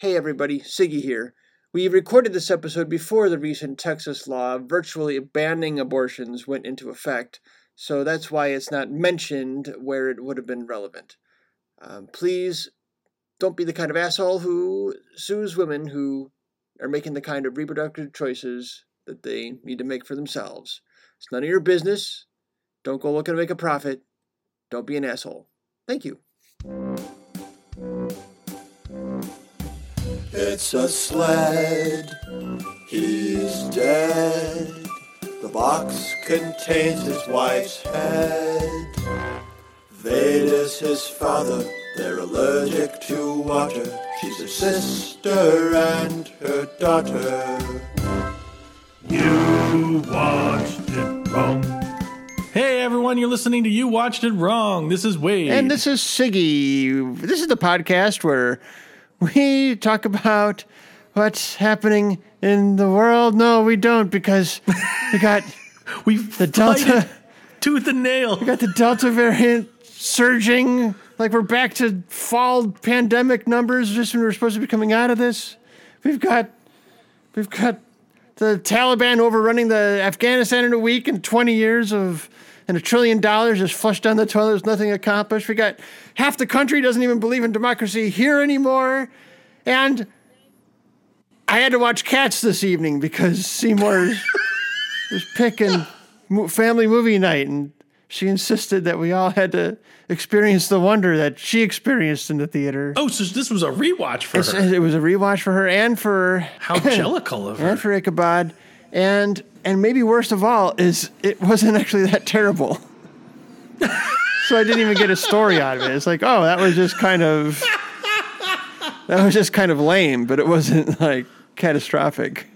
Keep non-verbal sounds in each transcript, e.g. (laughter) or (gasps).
Hey everybody, Siggy here. We recorded this episode before the recent Texas law virtually banning abortions went into effect, so that's why it's not mentioned where it would have been relevant. Um, please don't be the kind of asshole who sues women who are making the kind of reproductive choices that they need to make for themselves. It's none of your business. Don't go looking to make a profit. Don't be an asshole. Thank you. It's a sled. He's dead. The box contains his wife's head. Veda's his father. They're allergic to water. She's a sister and her daughter. You watched it wrong. Hey everyone, you're listening to You Watched It Wrong. This is Wade. And this is Siggy. This is the podcast where we talk about what's happening in the world. No, we don't because we got (laughs) we the Delta tooth and nail. We got the Delta variant surging. Like we're back to fall pandemic numbers just when we're supposed to be coming out of this. We've got we've got the Taliban overrunning the Afghanistan in a week and 20 years of and a trillion dollars just flushed down the toilet. There's nothing accomplished. We got half the country doesn't even believe in democracy here anymore. And I had to watch Cats this evening because Seymour was (laughs) picking family movie night, and she insisted that we all had to experience the wonder that she experienced in the theater. Oh, so this was a rewatch for It's- her. It was a rewatch for her and for How (coughs) jellicle of her. and for Ichabod, and and maybe worst of all is it wasn't actually that terrible. so I didn't even get a story out of it. It's like, oh, that was just kind of that was just kind of lame, but it wasn't like catastrophic.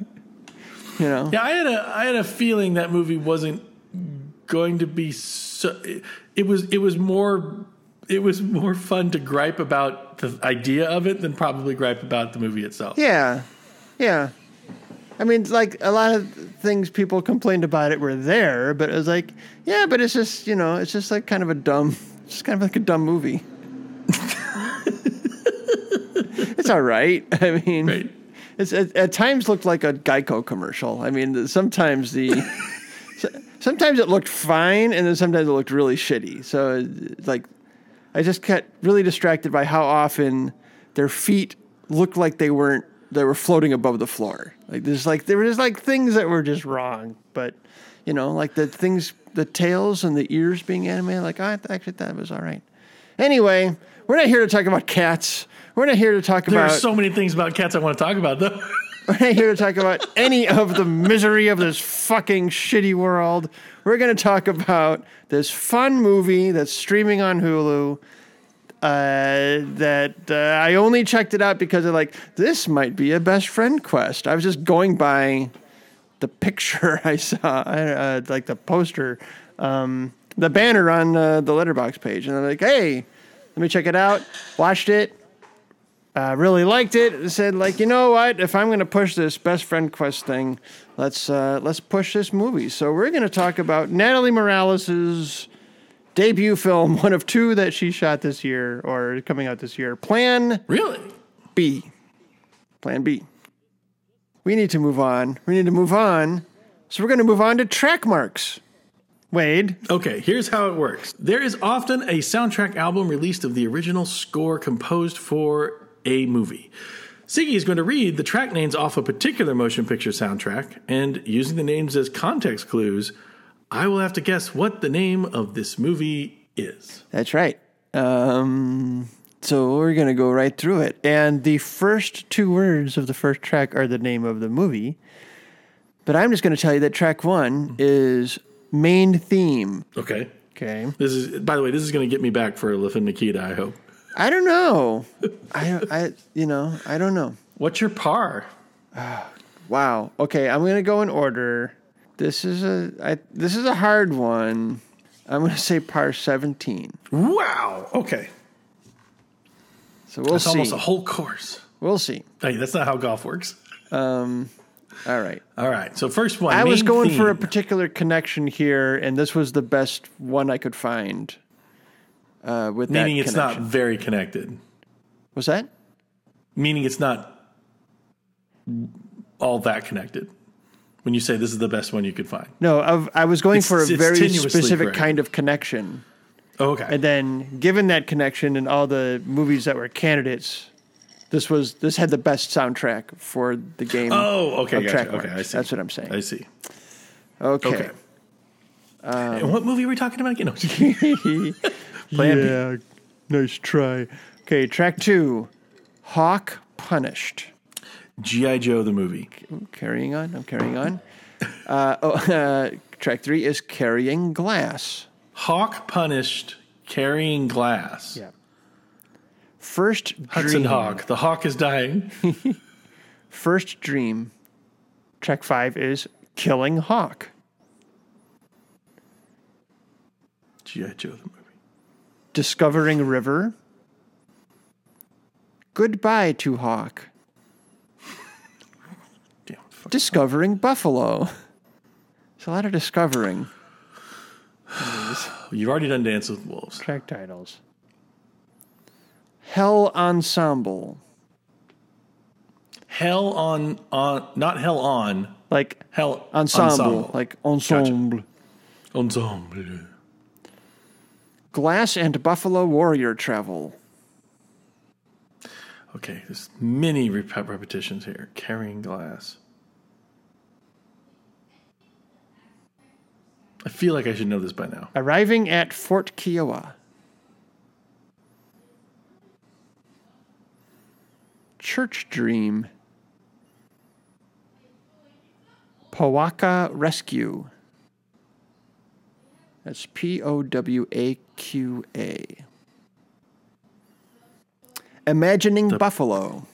You know? Yeah, I had a I had a feeling that movie wasn't going to be so. It, was it was more it was more fun to gripe about the idea of it than probably gripe about the movie itself. Yeah, yeah. I mean, like a lot of things people complained about it were there, but it was like, yeah, but it's just you know, it's just like kind of a dumb, (laughs) it's kind of like a dumb movie. (laughs) it's all right. (laughs) I mean, Right. it's at, at times looked like a Geico commercial. I mean, sometimes the. Sometimes it looked fine, and then sometimes it looked really shitty. So, it's like, I just got really distracted by how often their feet looked like they weren't they were floating above the floor. Like there's like there was like things that were just wrong. But you know, like the things the tails and the ears being animated, like I actually thought it was all right. Anyway, we're not here to talk about cats. We're not here to talk There about are so many things about cats I want to talk about though. (laughs) we're not here to talk about any of the misery of this fucking shitty world. We're going to talk about this fun movie that's streaming on Hulu. Uh, that uh, I only checked it out because of like this might be a best friend quest. I was just going by the picture (laughs) I saw, uh, like the poster, um, the banner on uh, the Letterboxd page, and I'm like, hey, let me check it out. Watched it, uh, really liked it. Said like, you know what? If I'm to push this best friend quest thing, let's uh, let's push this movie. So we're to talk about Natalie Morales's debut film, (laughs) one of two that she shot this year or coming out this year. Plan really? B. Plan B. We need to move on. We need to move on. So we're going to move on to track marks. Wade. Okay, here's how it works. There is often a soundtrack album released of the original score composed for a movie. Siggy is going to read the track names off a particular motion picture soundtrack, and using the names as context clues, I will have to guess what the name of this movie is. That's right. Um, so we're going to go right through it. And the first two words of the first track are the name of the movie. But I'm just going to tell you that track one is main theme. Okay. Okay. This is, by the way, this is going to get me back for and Nikita, I hope. I don't know. (laughs) I, I, you know, I don't know. What's your par? (sighs) Wow. Okay, I'm gonna go in order. This is a I, this is a hard one. I'm gonna say par 17. Wow. Okay. So we'll That's see. almost a whole course. we'll see. Hey, that's not how golf works. Um, all right. All right. So first one. I was going for a particular connection here, and this was the best one I could find. Uh, with meaning it's not very connected. Was that? Meaning it's not all that connected. When you say this is the best one you could find. No, I've, I was going It's- for a very specific correct. kind of connection. Oh, okay. And then, given that connection and all the movies that were candidates, this was this had the best soundtrack for the game. oh, okay. Gotcha. Okay. I see. That's what I'm saying. I see. Okay. Okay. Um, and what movie are we talking about again? No, (laughs) Plan B. yeah, nice try. Okay, track two, Hawk Punished. G.I. Joe the movie. Carrying on. I'm carrying on. Uh, oh, (laughs) uh, track three is Carrying Glass. Hawk punished carrying glass. Yeah. First Hudson Dream. Hawk. The hawk is dying. (laughs) First Dream. Track five is Killing Hawk. G.I. Joe the movie. Discovering River. Goodbye to Hawk. Damn. Fuck. Discovering Buffalo. It's a lot of discovering. (sighs) You've already done Dance with Wolves. Track titles. Hell Ensemble. Hell on on not hell on Like hell ensemble. Like ensemble. ensemble. Glass and Buffalo Warrior Travel. Okay, there's many rep- repetitions here. Carrying glass. I feel like I should know this by now. Arriving at Fort Kiowa. Church Dream. Powaqa Rescue. That's P O W A Q A. Imagining Buffalo.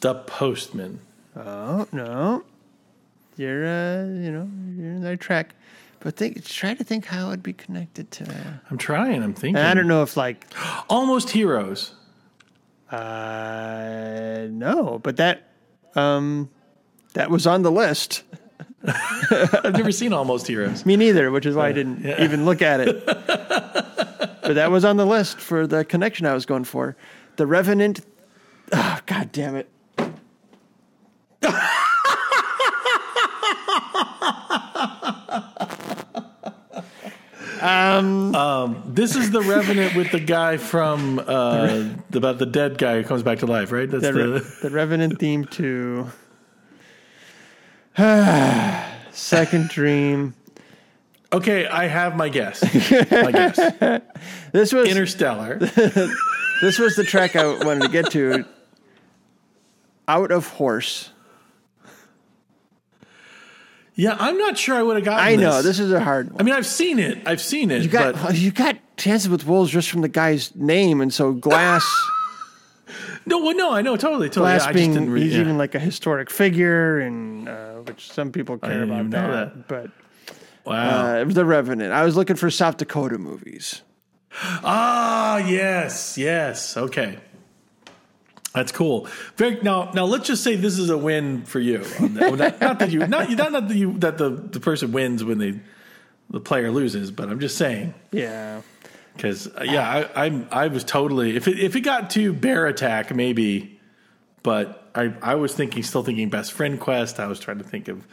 The Postman. Oh no, you're uh, you know you're in that track, but think try to think how it'd be connected to. I'm trying. I'm thinking. And I don't know if like (gasps) Almost Heroes. uh no, but that um that was on the list. (laughs) I've never seen Almost Heroes. Me neither, which is why I didn't even look at it. (laughs) but that was on the list for the connection I was going for. The Revenant. Oh, God damn it. This is the Revenant with the guy from uh, (laughs) about the dead guy who comes back to life, right? That's The, the, Re- the Revenant theme to (sighs) Second Dream. Okay, I have my guess. (laughs) My guess. This was Interstellar. (laughs) this was the track I wanted to get to. Out of Horse. Yeah, I'm not sure I would have gotten. I know this. this is a hard one. I mean, I've seen it. I've seen it. You got but you got Dances with Wolves just from the guy's name, and so Glass (laughs) no, well, no, I know totally, totally. Glass Yeah, I just being didn't re- he's yeah. even like a historic figure, and uh, which some people care didn't about even know that. But wow. uh, the Revenant. I was looking for South Dakota movies. ah, yes, yes. Okay, that's cool. Very, now, now let's just say this is a win for you. (laughs) Not, not that you, not, not that you, that the the person wins when they the player loses, but I'm just saying Yeah. because uh, yeah, I, I'm I was totally if it if it got to bear attack maybe, but I I was thinking still thinking best friend quest. I was trying to think of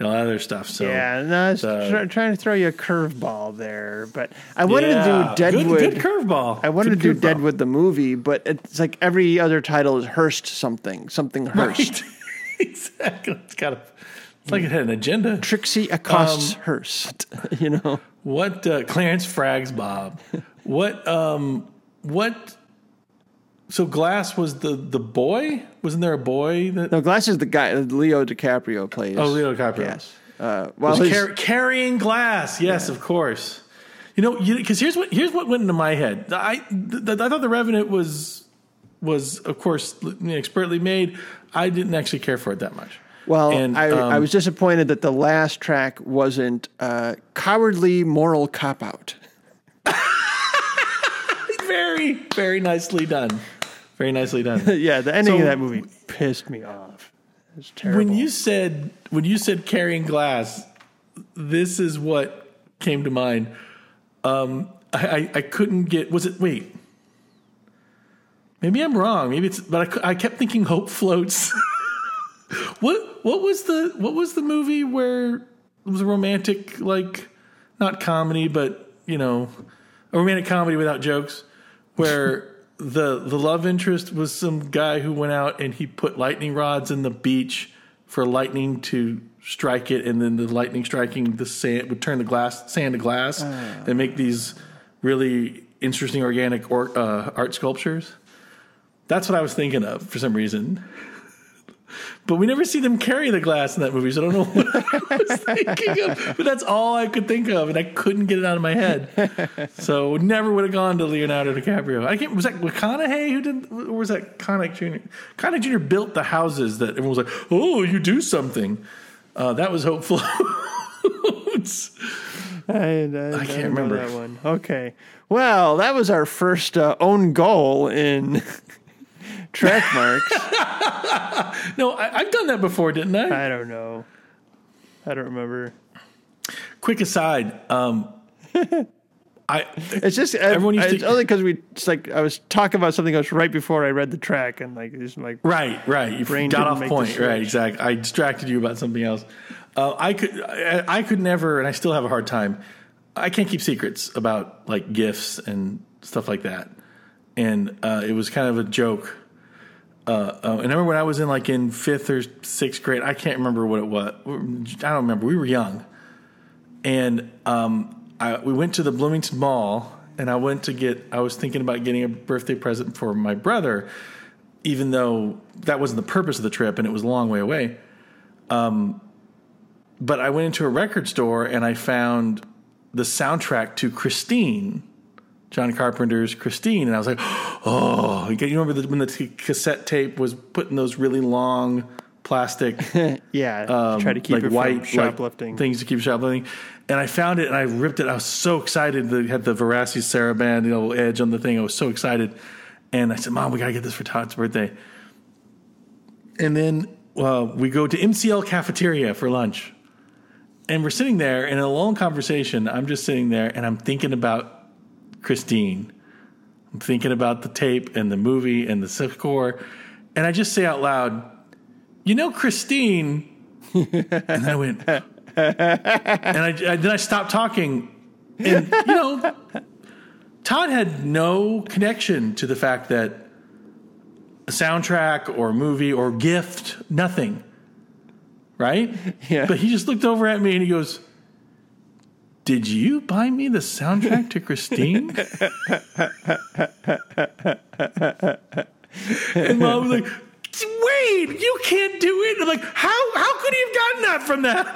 you know other stuff. So Yeah, no, I was the- try- trying to throw you a curveball there, but I wanted Yeah. to do Deadwood. Good, good curveball. I wanted Good to do. Deadwood the movie, but it's like every other title is Hearst something, something Hearst. Right. (laughs) exactly. It's got a. It's like it had an agenda. Trixie accosts Um, Hearst. (laughs) You know, What uh, Clarence Frags Bob? What um what? So Glass was the the boy. Wasn't there a boy that? no, Glass is the guy that Leo DiCaprio plays. Oh, Leo DiCaprio. Yes. Uh, well, car- carrying glass. Yes, of course. You know, because here's what here's what went into my head. I th- th- I thought the Revenant was was of course expertly made. I didn't actually care for it that much. well, and, I, I um, was disappointed that the last track wasn't uh, cowardly moral cop out. (laughs) Very very nicely done. Very nicely done. (laughs) yeah, the ending So- of that movie pissed me off. It's terrible. when you said when you said carrying glass, this is what came to mind. Um, I, I, I couldn't get. Was it wait? Maybe I'm wrong. Maybe it's. But I, I kept thinking hope floats. (laughs) What what was the what was the movie where it was a romantic like not comedy but you know a romantic comedy without jokes where the the love interest was some guy who went out and he put lightning rods in the beach for lightning to strike it and then the lightning striking the sand would turn the glass sand to glass and make these really interesting organic or, uh, art sculptures. That's what I was thinking of for some reason. But we never see them carry the glass in that movie, so I don't know (laughs) what I was thinking of. But that's all I could think of, and I couldn't get it out of my head. So never would have gone to Leonardo DiCaprio. I can't. Was that McConaughey who did? Or was that Connick Jr.? Connick Jr. built the houses that everyone was like, "Oh, you do something." Uh, that was hopeful. (laughs) I, I, I can't don't remember. that one. Okay. Well, that was our first uh, own goal in track marks. (laughs) no, I, I've done that before, didn't I? I don't know. I don't remember. Quick aside. Um, (laughs) I It's just Everyone used to- it's only because we. It's like I was talking about something else right before I read the track, and like it's like Right, right. You Brain got off point. Right, exactly. I distracted you about something else. Uh, I could, I, I could never, and I still have a hard time. I can't keep secrets about like gifts and stuff like that. And uh, it was kind of a joke. Uh, uh, and I remember when I was in like in fifth or sixth grade. I can't remember what it was. I don't remember. We were young, and um, I, we went to the Bloomington Mall, and I went to get. I was thinking about getting a birthday present for my brother, even though that wasn't the purpose of the trip, and it was a long way away. Um, but I went into a record store and I found the soundtrack to Christine, John Carpenter's Christine, and I was like, oh, you remember the, when the t- cassette tape was put in those really long plastic (laughs) yeah. try to keep Um, like it white from like, shoplifting. things to keep shoplifting. And I found it and I ripped it. I was so excited. It had the Varèse Sarabande, you know, edge on the thing. I was so excited. And I said, Mom, we got to get this for Todd's birthday. And then uh, we go to MCL cafeteria for lunch. And we're sitting there in a long conversation. I'm just sitting there and I'm thinking about Christine. I'm thinking about the tape and the movie and the score. And I just say out loud, you know, Christine. (laughs) and I went, and I, I then I stopped talking. And, you know, Todd had no connection to the fact that a soundtrack or a movie or gift, nothing. Right? Yeah. But he just looked over at me and he goes, Did you buy me the soundtrack to Christine? (laughs) and mom was like, Wait, you can't do it. I'm like, how how could he have gotten that from that?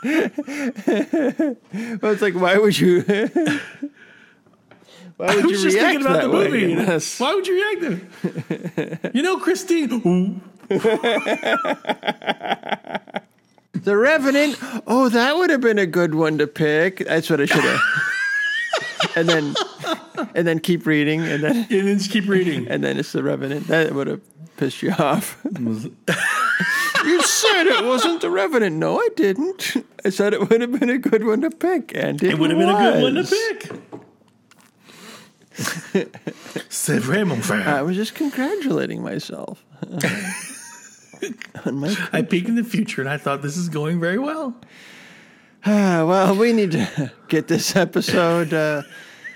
(laughs) Well, it's like, why would you? (laughs) why I would was you just react thinking about the way? movie. Yes. Why would you react to it? you know, Christine. The Revenant. Oh, that would have been a good one to pick. That's what I should have. and then, and then keep reading, and then, And then just keep reading. and then it's the Revenant. That would have pissed you off. (laughs) you said it wasn't the Revenant. No, I didn't. I said it would have been a good one to pick, and it, It would have been a good one to pick. (laughs) C'est vrai, mon frère. I was just congratulating myself (laughs) on my (laughs) I peek in the future and I thought this is going very well. Ah, well, we need to get this episode uh,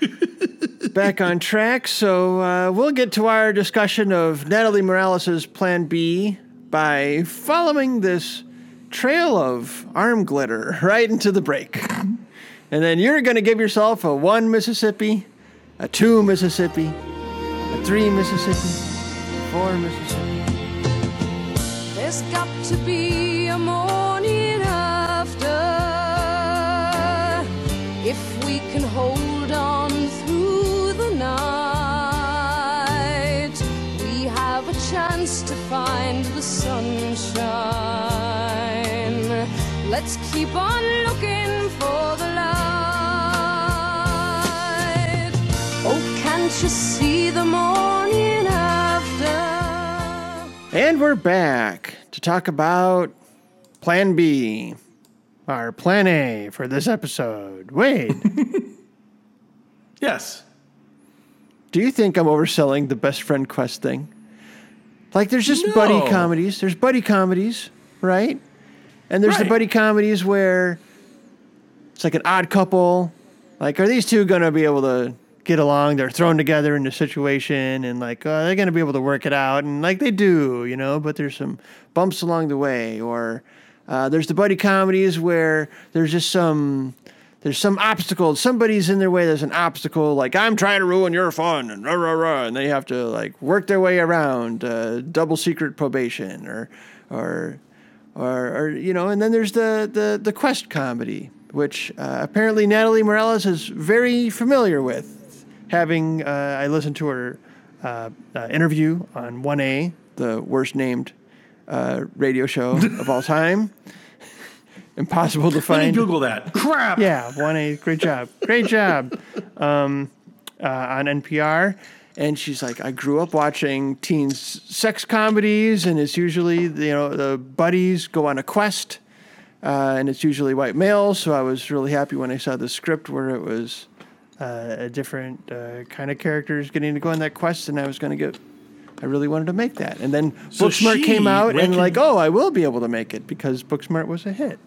(laughs) back on track. So uh, we'll get to our discussion of Natalie Morales' Plan B by following this trail of arm glitter (laughs) right into the break. And then you're going to give yourself a one Mississippi, a two Mississippi, a three Mississippi, four Mississippi. There's got to be a morning after if we can hold on through the night. We have a chance to find the sunshine. Let's keep on looking for the light. Oh, can't you see the morning after? And we're back to talk about Plan B, our Plan A for this episode. Wade, (laughs) Yes. do you think I'm overselling the best friend quest thing? Like there's just buddy comedies. There's buddy comedies, right? And there's the buddy comedies where it's like an odd couple. Like, are these two gonna be able to get along? They're thrown together in a situation, and like, uh, they're gonna be able to work it out, and like they do, you know. But there's some bumps along the way, or uh, there's the buddy comedies where there's just some. There's some obstacle. Somebody's in their way. There's an obstacle. Like I'm trying to ruin your fun, and rah rah rah, and they have to like work their way around uh, double secret probation, or, or, or, or you know. And then there's the the the quest comedy, which uh, apparently Natalie Morales is very familiar with. Having uh, I listened to her uh, uh, interview on 1A, the worst named uh, radio show of all time. (laughs) Impossible to find. Google that. Crap. Yeah, one A. Great job. Great job. Um, uh, on NPR. And she's like, I grew up watching teens sex comedies, and it's usually, you know, the buddies go on a quest, uh, and it's usually white males. So I was really happy when I saw the script where it was uh, a different uh, kind of characters getting to go on that quest, and I was going to get. I really wanted to make that, and then So Booksmart came out, and like, oh, I will be able to make it because Booksmart was a hit.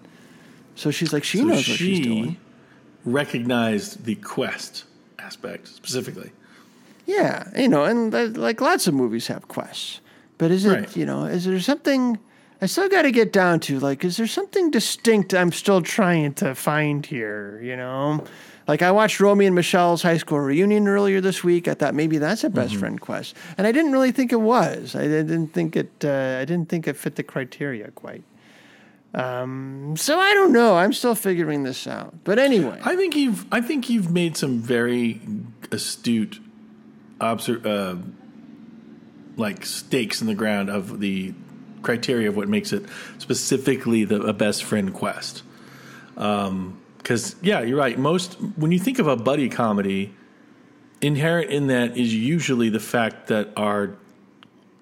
So she's like, she So knows what she's doing. recognized the quest aspect specifically. Yeah, you know, and uh, like lots of movies have quests, but is it Right. you know is there something I still got to get down to? Like, is there something distinct I'm still trying to find here? You know, like I watched Romy and Michele's high school reunion earlier this week. I thought maybe that's a best friend quest, and I didn't really think it was. I didn't think it. Uh, I didn't think it fit the criteria quite. Um, so I don't know. I'm still figuring this out. But anyway, I think you've I think you've made some very astute obser- uh, like stakes in the ground of the criteria of what makes it specifically the a best friend quest. Because yeah, you're right. Most when you think of a buddy comedy, inherent in that is usually the fact that our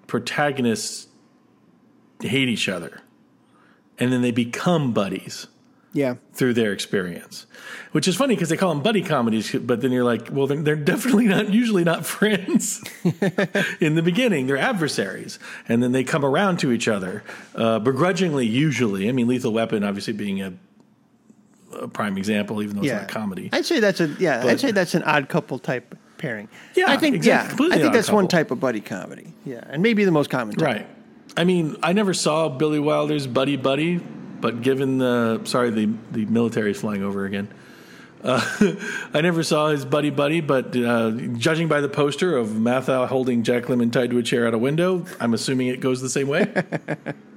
protagonists hate each other, and then they become buddies yeah, through their experience, which is funny because they call them buddy comedies, but then you're like, well, they're, they're definitely not usually not (laughs) friends in the beginning. They're adversaries, and then they come around to each other uh, begrudgingly. Usually, I mean, Lethal Weapon obviously being a, a prime example, even though it's not comedy. I'd say that's a yeah. I'd say that's an odd couple type pairing. Yeah, I think exactly. yeah. I think that's one type of buddy comedy. Yeah, and maybe the most common. Type. Right. I mean, I never saw Billy Wilder's Buddy Buddy, but given the sorry, the the military is flying over again. Uh, (laughs) I never saw his Buddy Buddy, but uh, judging by the poster of Matthau holding Jack Lemmon tied to a chair out a window, I'm assuming it goes the same way. (laughs)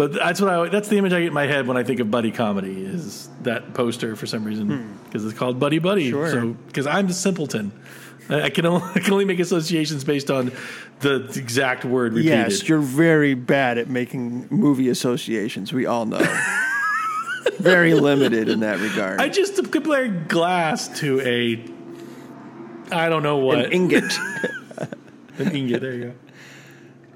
but that's what I that's the image I get in my head when I think of buddy comedy is that poster for some reason hmm. because it's called Buddy Buddy. Sure. So because I'm the simpleton. I I can only, (laughs) I can only make associations based on the exact word repeated. Yes, you're very bad at making movie associations. We all know. (laughs) very limited in that regard. I just compare glass to a, I don't know what, An ingot. (laughs) An ingot. There you go.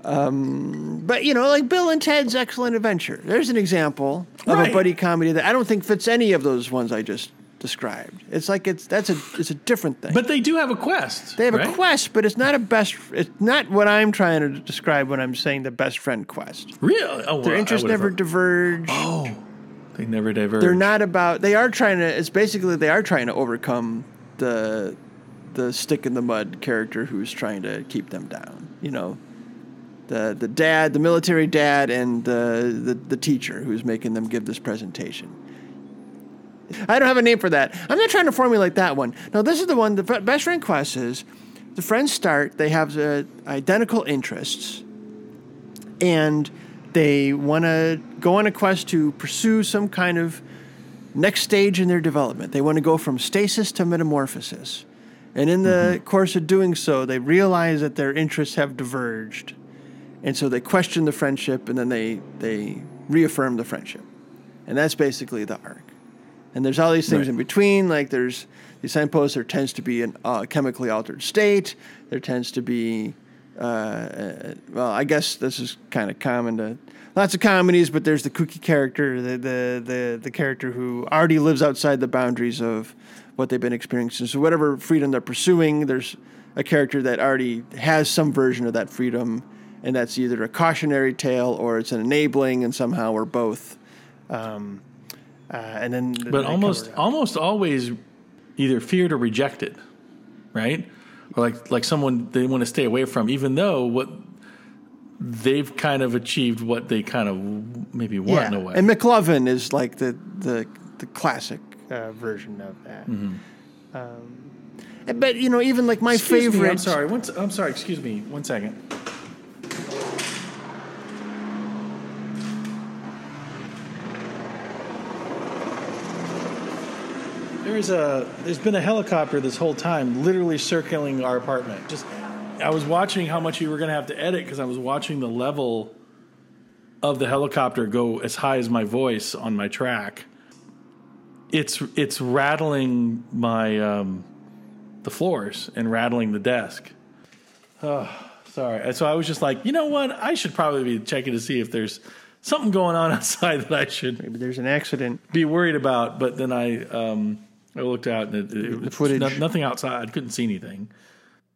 Um, but you know, like Bill and Ted's Excellent Adventure. There's an example of Right. a buddy comedy that I don't think fits any of those ones I just described. It's like it's that's a it's a different thing. But they do have a quest. they have right? a quest, but it's not a best. It's not what I'm trying to describe when I'm saying the best friend quest. Really? Oh, well, Their interests never thought- diverge. Oh, they never diverge. They're not about. They are trying to. It's basically they are trying to overcome the the stick in the mud character who's trying to keep them down. You know, the the dad, the military dad, and the the, the teacher who's making them give this presentation. I don't have a name for that. I'm not trying to formulate that one. No, this is the one. The best friend quest is the friends start. They have uh, identical interests and they want to go on a quest to pursue some kind of next stage in their development. They want to go from stasis to metamorphosis. And in the course of doing so, they realize that their interests have diverged. And so they question the friendship and then they, they reaffirm the friendship. And that's basically the arc. And there's all these things Right. in between, like there's the signpost, there tends to be a uh, chemically altered state, there tends to be uh, well, I guess this is kind of common to lots of comedies, but there's the kooky character, the, the the the character who already lives outside the boundaries of what they've been experiencing. So whatever freedom they're pursuing, there's a character that already has some version of that freedom, and that's either a cautionary tale or it's an enabling, and somehow we're both. Um, uh, and then, but almost cover it up. almost always either feared or rejected, right? Or like like someone they want to stay away from, even though what they've kind of achieved what they kind of maybe want in a way. And McLovin is like the the the classic uh, version of that. Mm-hmm. Um, but you know, even like my Excuse me, favorite. I'm sorry. One, I'm sorry. Excuse me. One second. There's a there's been a helicopter this whole time, literally circling our apartment. Just I was watching how much you were going to have to edit because I was watching the level of the helicopter go as high as my voice on my track. It's it's rattling my um, the floors and rattling the desk. Oh, sorry. So I was just like, you know what? I should probably be checking to see if there's something going on (laughs) outside that I should Maybe there's an accident. be worried about. But then I um, I looked out and it, it footage. no- nothing outside. I couldn't see anything.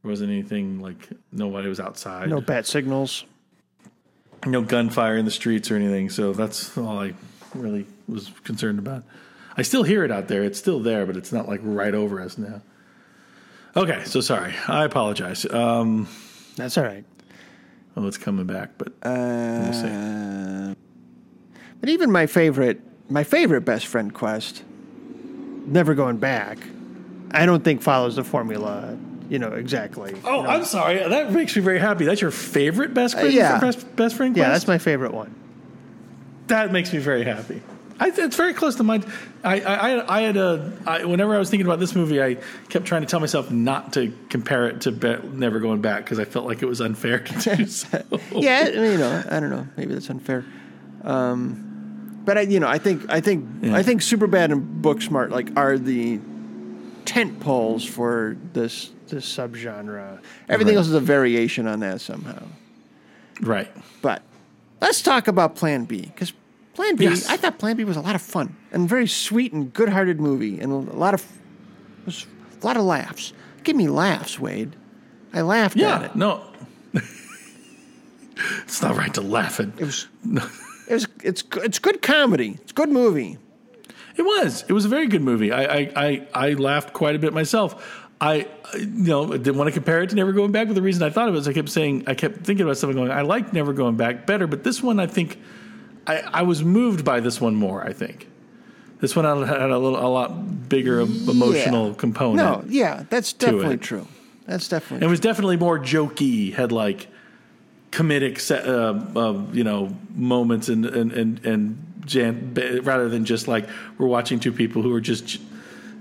There wasn't anything like nobody was outside. No bat signals. no gunfire in the streets or anything. So that's all I really was concerned about. I still hear it out there. It's still there, but it's not like right over us now. Okay, so sorry. I apologize. Um, That's all right. well, it's coming back, but we'll see. Uh, but even my favorite, my favorite best friend quest, never going back. I don't think follows the formula. You know exactly. Oh, I'm sorry. That makes me very happy. That's your favorite best friend, Uh, yeah. best, best friend yeah, that's my favorite one. That makes me very happy. I, it's very close to mine. I, I, I had a. I, whenever I was thinking about this movie, I kept trying to tell myself not to compare it to Be- Never Going Back because I felt like it was unfair to do (laughs) so. Yeah, you know, I don't know. Maybe that's unfair. Um, but I, you know, I think, I think, Yeah. I think Superbad and Booksmart like are the tent poles for this this subgenre. Everything Right. else is a variation on that somehow. Right. But let's talk about Plan B because Plan B, Yes. I thought Plan B was a lot of fun and very sweet and good-hearted movie and a lot of was a lot of laughs. Give me laughs, Wade. I laughed at Yeah. it. No. (laughs) it's not right to laugh at. It was, (laughs) it was, it's, it's good comedy. It's a good movie. It was. It was a very good movie. I I, I, I laughed quite a bit myself. I you know didn't want to compare it to Never Going Back, but the reason I thought of it is I kept saying I kept thinking about something going. I like Never Going Back better, but this one I think I, I was moved by this one more. I think this one had a little a lot bigger emotional Yeah. component. No, yeah, that's definitely true. That's definitely It was definitely more jokey. Had like comedic, se- uh, uh, you know, moments and and and, and jan- rather than just like we're watching two people who are just,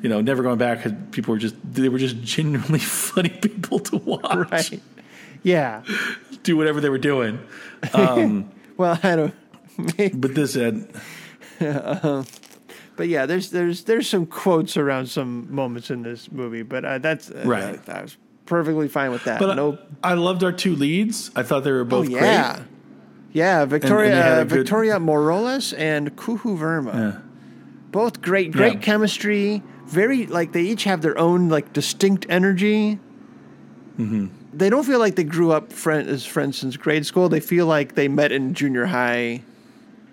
you know, never going back. Because people were just they were just genuinely (laughs) funny people to watch. right. Yeah. Do whatever they were doing. (laughs) Well, I don't. (laughs) But this had But yeah, there's there's there's some quotes around some moments in this movie, but uh, that's uh, Right. I, I was perfectly fine with that. But no. I, I loved our two leads. I thought they were Oh both yeah. great. Yeah, Victoria they had a uh, good- Victoria Moroles and Kuhoo Verma. Yeah. Both great, great Yeah. chemistry. Very like they each have their own like distinct energy. Mm-hmm. They don't feel like they grew up friend, as friends since grade school. They feel like they met in junior high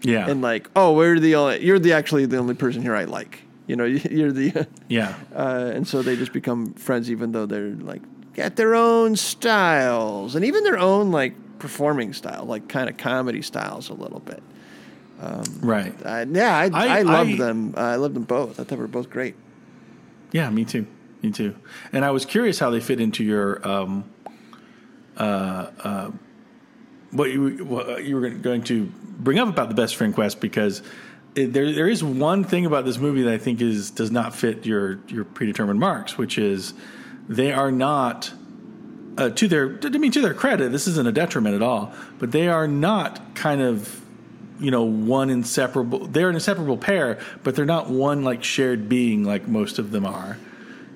Yeah. and like, oh, we're the only. You're the actually the only person here I like. You know, (laughs) you're the. yeah. Uh, and so they just become friends, even though they're like got their own styles and even their own like performing style, like kind of comedy styles a little bit. Right. Uh, yeah, I, I, I- loved I- them. Uh, I loved them both. I thought they were both great. Yeah, me too. Me too. And I was curious how they fit into your um, uh, uh, what you what you were going to bring up about the best friend quest because it, there there is one thing about this movie that I think is does not fit your your predetermined marks, which is they are not. Uh, to their, I mean, to their credit, this isn't a detriment at all. But they are not kind of you know one inseparable they're an inseparable pair but they're not one like shared being like most of them are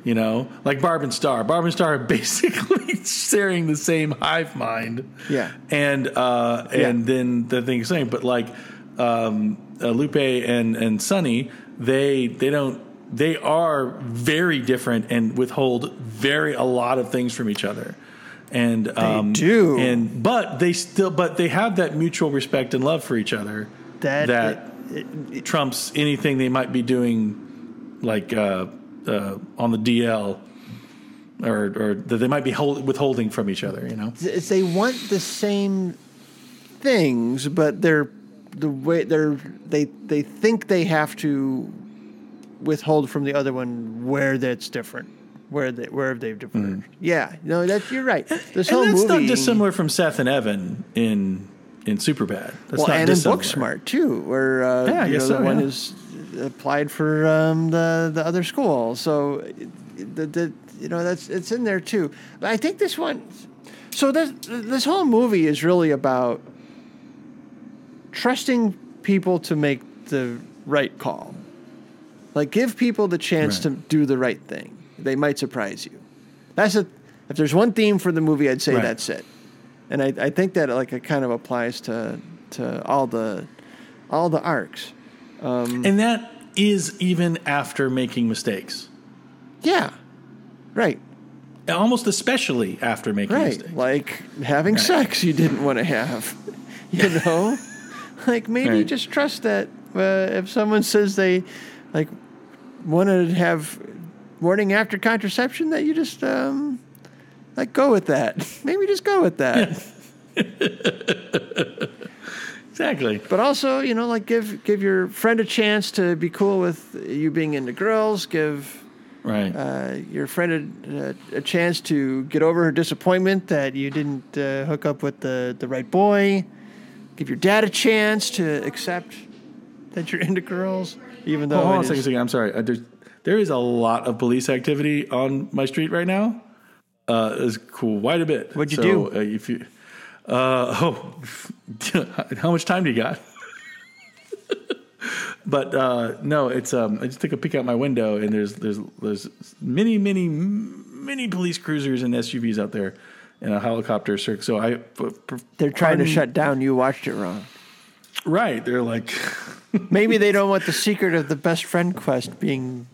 you know like barb and star barb and star are (laughs) basically sharing the same hive mind Yeah. and uh and Yeah. then the thing is same but like um uh, lupe and and sunny they they don't they are very different and withhold very a lot of things from each other and um, do. and but they still but they have that mutual respect and love for each other That- that trumps anything they might be doing, like uh, uh, on the DL, or or that they might be hold, withholding from each other. You know, they want the same things, but they're the way they're they they think they have to withhold from the other one where that's different, where they where they've diverged. Yeah, no, that's you're right. This whole and that's movie not dissimilar from Seth and Evan in in Superbad. That's well, not and in dissimilar. Booksmart too, where uh, Yeah, I you know, guess the so, one yeah. is applied for um, the the other school. So the, the you know that's it's in there too. But I think this one. So this this whole movie is really about trusting people to make the right call. Like give people the chance Right. to do the right thing. They might surprise you. That's a if there's one theme for the movie, I'd say Right. that's it. And I, I think that like it kind of applies to to all the all the arcs. and that is even after making mistakes, Yeah. Right. almost especially after making Right. mistakes. Like having Right. sex you didn't want to have. (laughs) You (laughs) know? like maybe Right. just trust that uh, if someone says they like want to have morning after contraception that you just um like go with that. (laughs) Maybe just go with that. (laughs) Exactly. But also, you know, like give give your friend a chance to be cool with you being into girls. Give Right. uh, your friend a, a, a chance to get over her disappointment that you didn't uh, hook up with the, the right boy. Give your dad a chance to accept that you're into girls, even though Hold on a second, is- second. I'm sorry. Uh, There's, there is a lot of police activity on my street right now. Uh, it's quite a bit. What'd you so, do? Uh, if you, uh, (laughs) oh, (laughs) how much time do you got? (laughs) but uh, no, it's. Um, I just took a peek out my window, and there's there's there's many many many police cruisers and SUVs out there, and a helicopter. circ- So I. they're trying to shut down. You watched it wrong. Right, they're like. (laughs) Maybe they don't want the secret of the best friend quest being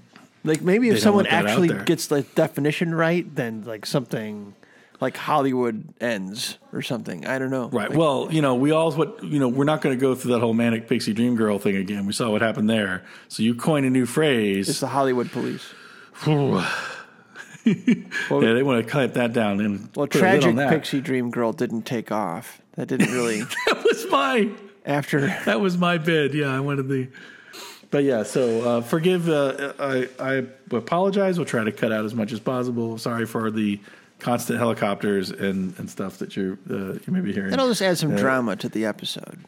like maybe if someone want that out actually gets the definition right, then like something like Hollywood ends or something. I don't know. Right. Like, well, you know, we all what you know, we're not going to go through that whole manic pixie dream girl thing again. We saw what happened there. So you coin a new phrase. it's the Hollywood police. (laughs) yeah, they want to cut that down and Well, put a lid tragic on that. pixie dream girl didn't take off. That didn't really (laughs) That was my after. (laughs) that was my bid. Yeah, I wanted the. But yeah, so uh, forgive. Uh, I I apologize. We'll try to cut out as much as possible. Sorry for the constant helicopters and, and stuff that you uh, you may be hearing. That'll just add some Uh, drama to the episode.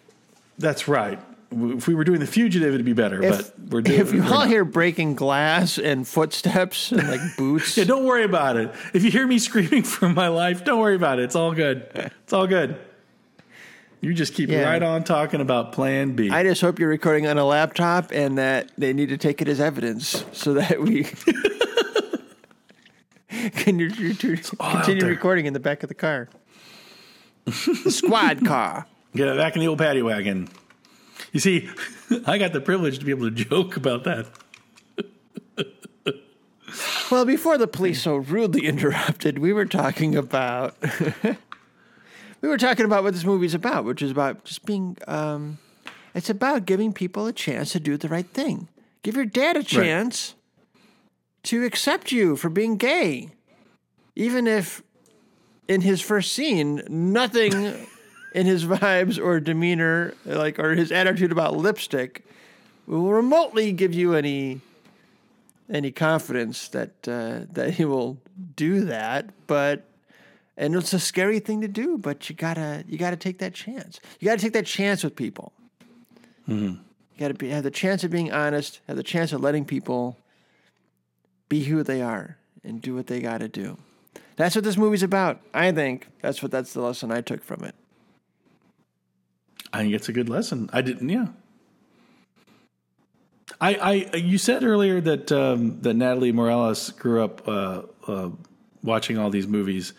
That's right. If we were doing the fugitive, it'd be better. If, but we're doing. if you we're all not. hear breaking glass and footsteps and like (laughs) boots, Yeah, don't worry about it. If you hear me screaming for my life, don't worry about it. It's all good. It's all good. You just keep Yeah. right on talking about Plan B. I just hope you're recording on a laptop and that they need to take it as evidence so that we (laughs) can you, you, you continue recording in the back of the car. the squad car. Get it back in the old paddy wagon. You see, (laughs) I got the privilege to be able to joke about that. Well, before the police so rudely (laughs) interrupted, we were talking about we were talking about what this movie's about, which is about just being. Um, it's about giving people a chance to do the right thing. Give your dad a chance to accept you for being gay, even if in his first scene nothing (laughs) in his vibes or demeanor, like or his attitude about lipstick, will remotely give you any any confidence that uh, that he will do that. But and it's a scary thing to do, but you gotta you gotta take that chance. You gotta take that chance with people. You gotta be, have the chance of being honest, have the chance of letting people be who they are and do what they gotta do. That's what this movie's about. I think that's what that's the lesson I took from it. I think it's a good lesson. I didn't, yeah. I, I, you said earlier that um, that Natalie Morales grew up uh, uh, watching all these movies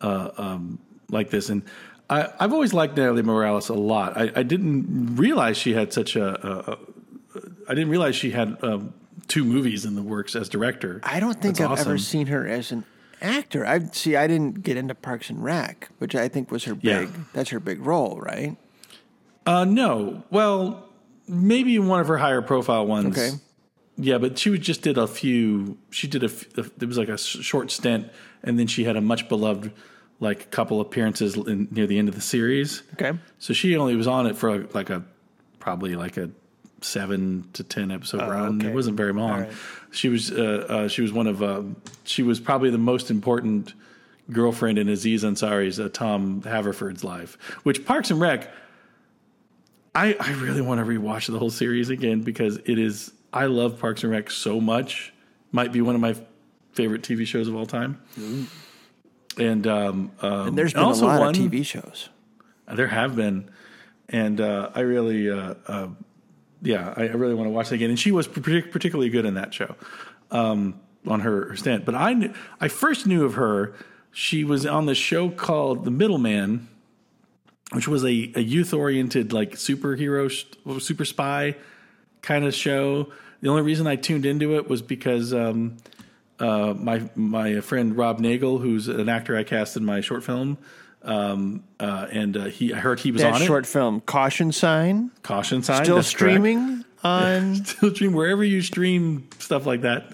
uh, um, like this, and I, I've always liked Natalie Morales a lot. I, I didn't realize she had such a, a, a. I didn't realize she had um, two movies in the works as director. I don't think That's I've ever seen her as an actor. I see. I didn't get into Parks and Rec, which I think was her Yeah. big. That's her big role, right? Uh, no. Well, maybe one of her higher profile ones. Okay. Yeah, but she just did a few. She did a. It was like a short stint, and then she had a much beloved, like couple appearances in, near the end of the series. Okay. So she only was on it for like a probably like a seven to ten episode run. okay. It wasn't very long. right. She was uh, uh, she was one of um, she was probably the most important girlfriend in Aziz Ansari's uh, Tom Haverford's life. Which Parks and Rec, I I really want to rewatch the whole series again because it is I love Parks and Rec so much. Might be one of my favorite TV shows of all time. And um, um, And there's been also a lot one, of TV shows. there have been, and uh, I really, uh, uh, yeah, I I really want to watch it again. And she was partic- particularly good in that show um, on her, her stand. But I, I first knew of her. She was on the show called The Middleman, which was a, a youth oriented like superhero, super spy kind of show. The only reason I tuned into it was because um, uh, my my friend Rob Nagel, who's an actor I cast in my short film, um, uh, and uh, he I heard he was That on short film, Caution Sign. Caution sign, still that's correct. streaming (laughs) on Still stream wherever you stream stuff like that.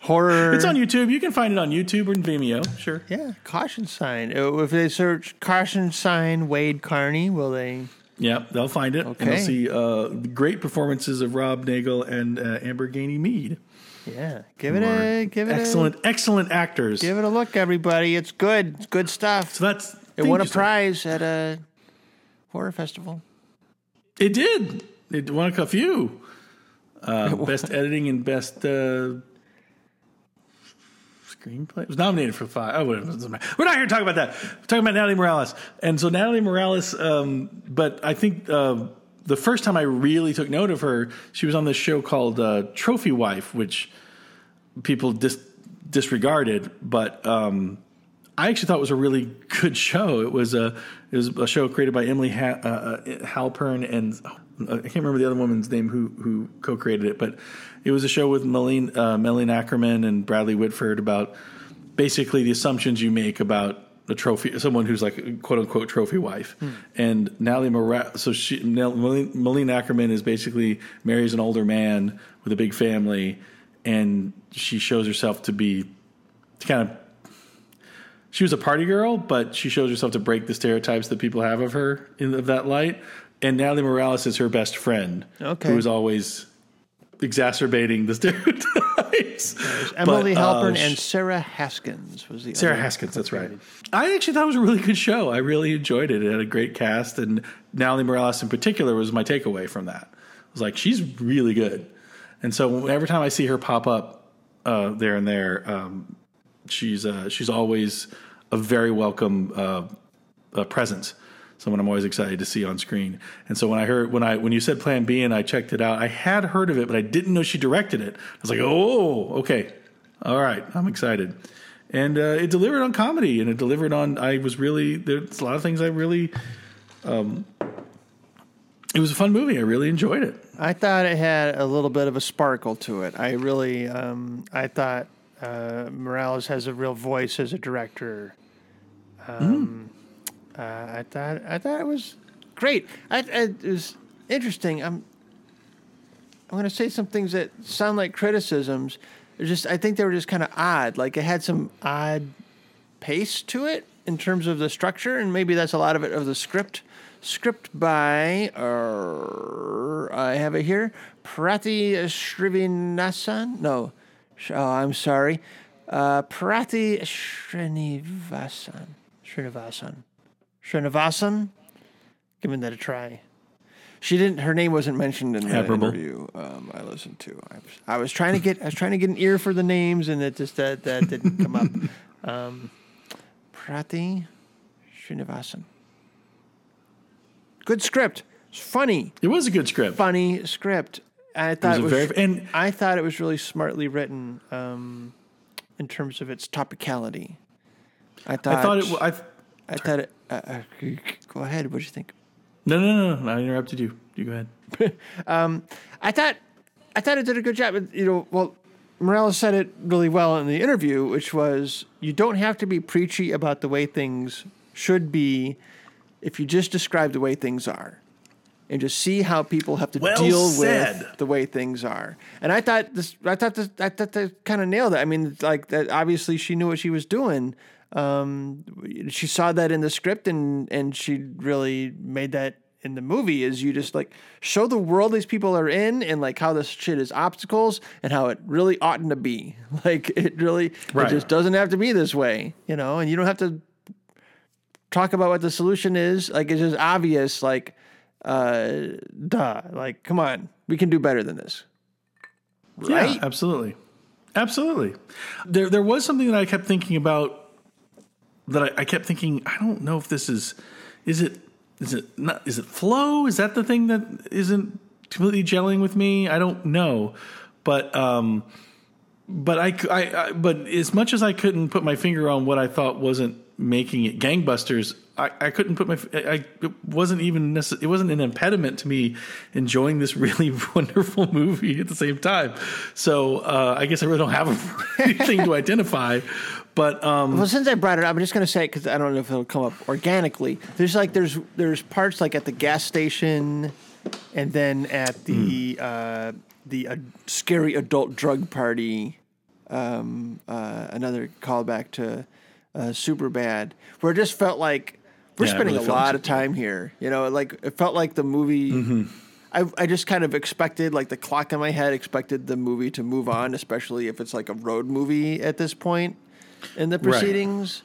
horror. It's on YouTube. You can find it on YouTube or in Vimeo. Sure. Yeah, Caution Sign. Uh, If they search Caution Sign Wade Carney, will they? Yeah, they'll find it, and Okay. they'll see uh, great performances of Rob Nagel and uh, Amber Gainey Mead. Yeah, give it a give it a excellent, excellent actors. Give it a look, everybody. It's good. It's good stuff. so that's it won a prize at a horror festival. It did. It won a few. Uh, (laughs) best editing and best uh, screenplay. It was nominated for five. Oh, whatever. it doesn't matter. We're not here to talk about that. We're talking about Natalie Morales. And so Natalie Morales, um, but I think uh, the first time I really took note of her, she was on this show called uh, Trophy Wife, which people dis- disregarded, but um, I actually thought it was a really good show. It was a it was a show created by Emily ha- uh, uh, Halpern and uh, I can't remember the other woman's name who who co-created it, but it was a show with Malin uh, Akerman and Bradley Whitford about basically the assumptions you make about a trophy, someone who's like a quote unquote trophy wife. Hmm. And Natalie Morales, so she, Malin Akerman is basically marries an older man with a big family, and she shows herself to be to kind of she was a party girl, but she shows herself to break the stereotypes that people have of her in of that light. And Natalie Morales is her best friend, Okay. who is always exacerbating the (laughs) stereotypes. Emily But, uh, Halpern sh- and Sarah Haskins was the other Sarah Haskins, that's right. I actually thought it was a really good show. I really enjoyed it. It had a great cast, and Natalie Morales in particular was my takeaway from that. I was like, she's really good. And so every time I see her pop up uh, there and there, um, she's uh, she's always a very welcome uh, uh, presence. Someone I'm always excited to see on screen. And so when I heard when I when you said Plan B and I checked it out, I had heard of it, but I didn't know she directed it. I was like, oh, okay, all right, I'm excited. And uh, it delivered on comedy, and it delivered on. I was really there's a lot of things I really. Um, it was a fun movie. I really enjoyed it. I thought it had a little bit of a sparkle to it. I really, um, I thought uh, Morales has a real voice as a director. Um, uh, I thought, I thought it was great. I, I, it was interesting. I'm, I'm going to say some things that sound like criticisms. They're just, I think they were just kind of odd. Like it had some odd pace to it in terms of the structure, and maybe that's a lot of it of the script. Script by, uh, I have it here, Prati Srinivasan. No, oh, I'm sorry, uh, Prati Srinivasan. Srinivasan. Srinivasan. Giving that a try. She didn't. Her name wasn't mentioned in the Admirable. interview um, I listened to. I was, I was trying to get. I was trying to get an ear for the names, and it just that that didn't come up. (laughs) Um, Prati Srinivasan. Good script. It's funny, It was a good script. funny script. I thought was it was. very- and- I thought it was really smartly written um, in terms of its topicality. I thought. I thought it. I, I thought it. Uh, uh, (laughs) go ahead. What do you think? no, no, no, no. I interrupted you. You go ahead. (laughs) I thought I thought it did a good job. You know, well, Morales said it really well in the interview, which was you don't have to be preachy about the way things should be if you just describe the way things are and just see how people have to Well deal said. with the way things are. And I thought this, I thought this, I thought that kind of nailed it. I mean, like that. Obviously, she knew what she was doing. Um, she saw that in the script, and and she really made that in the movie. Is you just like show the world these people are in, and like how this shit is obstacles, and how it really oughtn't to be. (laughs) Like it really, Right. it just doesn't have to be this way, you know. And you don't have to talk about what the solution is. Like it's just obvious. Like, uh, duh. Like, come on, we can do better than this. Right? Yeah, absolutely, absolutely. There, there was something that I kept thinking about. That I, I kept thinking, I don't know if this is, is it, is it not, is it flow? Is that the thing that isn't completely gelling with me? I don't know, but um, but I, I, but as much as I couldn't put my finger on what I thought wasn't making it gangbusters, I, I couldn't put my, I it wasn't even necess- it wasn't an impediment to me enjoying this really (laughs) wonderful movie at the same time. So uh, I guess I really don't have (laughs) anything to identify, but um, Well, since I brought it up, I'm just going to say it because I don't know if it'll come up organically. There's like there's there's parts like at the gas station, and then at the uh, the uh, scary adult drug party. Um, uh, another callback to uh, Super Bad, where it just felt like we're Yeah, spending really a lot of time here. You know, like it felt like the movie. Mm-hmm. I, I just kind of expected, like the clock in my head, expected the movie to move on, especially if it's like a road movie at this point in the Right. proceedings.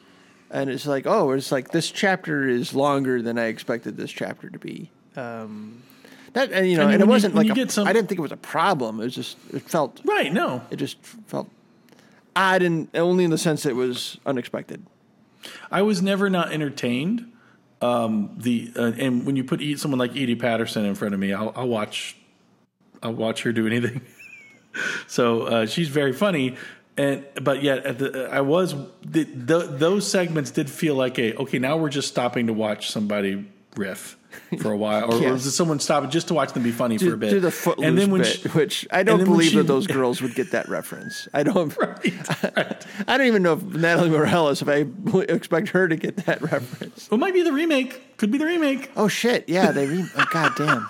And it's like, oh, it's like this chapter is longer than I expected this chapter to be. Um, that and you know, And and, it wasn't when like a- get some- I didn't think it was a problem. It was just it felt right, no, it just felt odd, and only in the sense it was unexpected. I was never not entertained. Um, the uh, and when you put someone like Edie Patterson in front of me, I'll, I'll watch. I'll watch her do anything. (laughs) so uh, she's very funny, and but yet at the I was the, the, those segments did feel like a okay. Now we're just stopping to watch somebody riff for a while, or, or Yes. is someone stopping just to watch them be funny for a bit? do the footloose and then when bit, she- which I don't believe she- that those girls would get that reference. I don't. (laughs) right, right. (laughs) I don't even know if Natalie Morales, if I (laughs) expect her to get that reference. Well, it might be the remake. Could be the remake. Oh shit! Yeah, they. Re- oh god damn.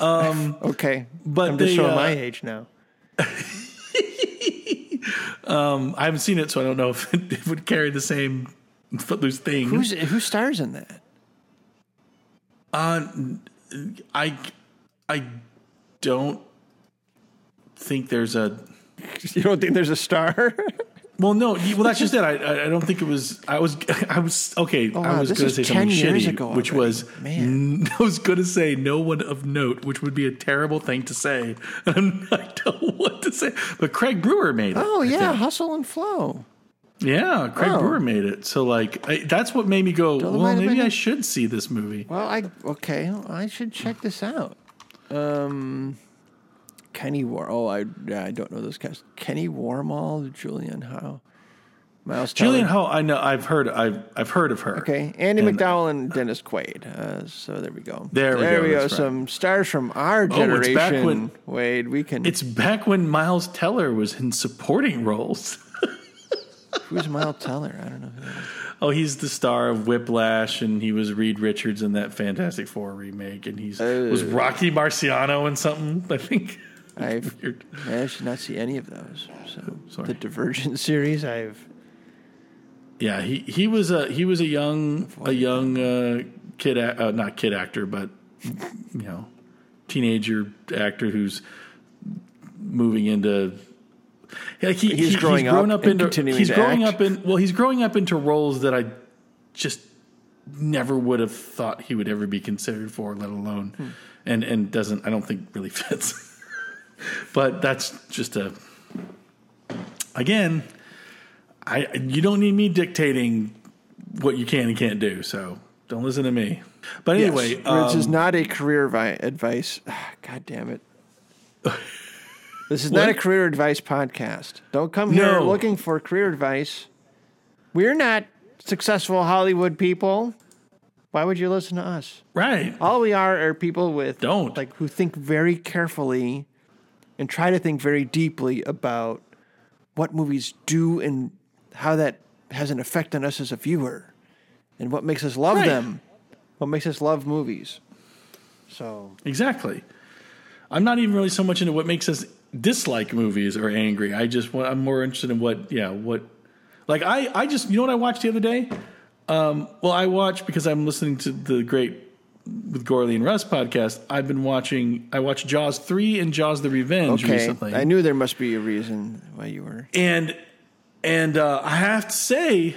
Um. okay, but I'm just they, showing uh, my age now. Um, I haven't seen it, so I don't know if it, (laughs) it would carry the same footloose thing. Who's who stars in that? Uh, I I don't think there's a. (laughs) You don't think there's a star? (laughs) Well, no. Well, that's just it. I I don't think it was. I was (laughs) I was okay. wow, I was going to say 10 something shitty, ago which was Man. (laughs) I was going to say no one of note, which would be a terrible thing to say. (laughs) And I don't know what to say. But Craig Brewer made it. oh yeah. Hustle and Flow. yeah. Craig Oh. Brewer made it. So like I, that's what made me go. Don't Well, mind if I maybe I should see this movie. Well, I okay. I should check this out. Um, Kenny War. Oh, I yeah, I don't know those guys. Kenny Wormald, Julianne Hough, Miles Julianne Hough, I know. I've heard. I've I've heard of her. Okay, Andie And- MacDowell and Dennis Quaid. Uh, so there we go. There we there go, we go. right. Some stars from our Oh, it's back generation. when- Wade, we can. It's back when Miles Teller was in supporting roles. (laughs) who's Miles Teller? I don't know. Who. Oh, he's the star of Whiplash, and he was Reed Richards in that Fantastic Four remake, and he's was Rocky Marciano in something. I think. I've. (laughs) I should not see any of those. So Sorry. the Divergent (laughs) series, I've Yeah, he he was a he was a young a young uh, kid uh, not kid actor, but you know, teenager actor who's moving into. Like he, He's he- growing grown up up into he's to growing act. up in well he's growing up into roles that I just never would have thought he would ever be considered for, let alone Hmm. and and doesn't I don't think really (laughs) fits. But that's just a again. I you don't need me dictating what you can and can't do. So don't listen to me. But anyway, Yes, this is um, not a career vi- advice. Ah, God damn it. (laughs) This is not a career advice podcast. Don't come here No. looking for career advice. We're not successful Hollywood people. Why would you listen to us? right. All we are are people with Don't. like who think very carefully and try to think very deeply about what movies do and how that has an effect on us as a viewer and what makes us love Right. them, what makes us love movies. So, Exactly. I'm not even really so much into what makes us dislike movies or angry. I just want, I'm more interested in what, yeah, what, like I, I just, you know what I watched the other day? Um, well, I watched because I'm listening to the great with Gorley and Russ podcast. I've been watching, I watched Jaws 3 and Jaws the Revenge okay, recently. I knew there must be a reason why you were. and, and, uh, I have to say,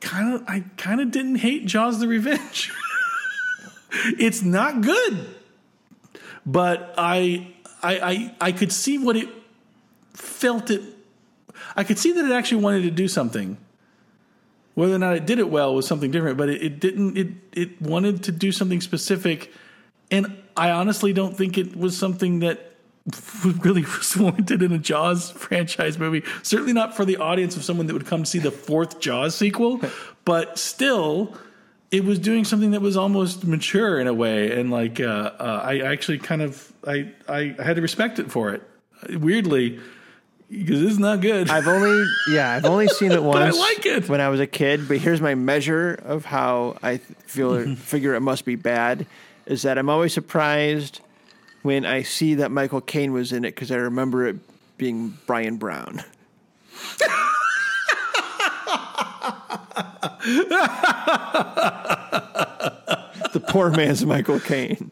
kind of, I kind of didn't hate Jaws the Revenge. (laughs) it's not good but I, I, I, I could see what it felt it. I could see that it actually wanted to do something. Whether or not it did it well was something different, but it, it didn't. It it wanted to do something specific, and I honestly don't think it was something that (laughs) really was warranted in a Jaws (laughs) franchise movie. Certainly not for the audience of someone that would come see the fourth Jaws sequel, (laughs) but still it was doing something that was almost mature in a way, and like uh, uh, I actually kind of I I had to respect it for it. Weirdly, because it's not good. I've only yeah, I've only seen (laughs) it once. I like it. when I was a kid. But here's my measure of how I feel (laughs) figure it must be bad is that I'm always surprised when I see that Michael Caine was in it because I remember it being Bryan Brown. (laughs) the poor man's Michael Caine.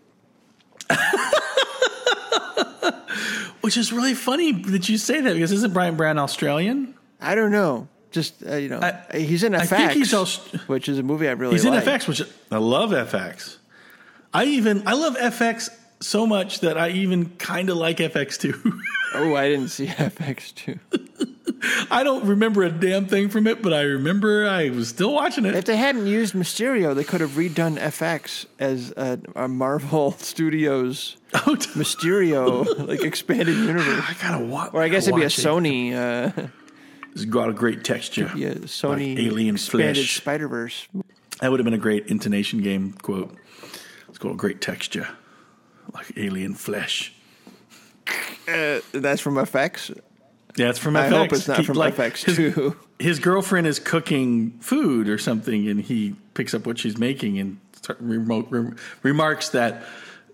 Which is really funny that you say that because isn't Bryan Brown Australian? I don't know. Just uh, you know, I- he's in FX, I think he's Aust- which is a movie I really like. He's like. in FX, which I love FX. I even I love FX so much that I even kind of like FX too. (laughs) Oh, I didn't see FX too. (laughs) (laughs) I don't remember a damn thing from it, but I remember I was still watching it. If they hadn't used Mysterio, they could have redone FX as a, a Marvel (laughs) Studios Oh, t- (laughs) Mysterio, like expanded universe. I gotta watch. Or I guess it'd be a Sony, uh, It's got a great texture. yeah, Sony Like alien expanded flesh. Spider Verse. That would have been a great intonation game quote. It's called great texture, like alien flesh. Uh, that's from FX. Yeah, it's from I FX. hope it's not He- from like, FX his- too. (laughs) his girlfriend is cooking food or something, and he picks up what she's making and remote, rem, remarks that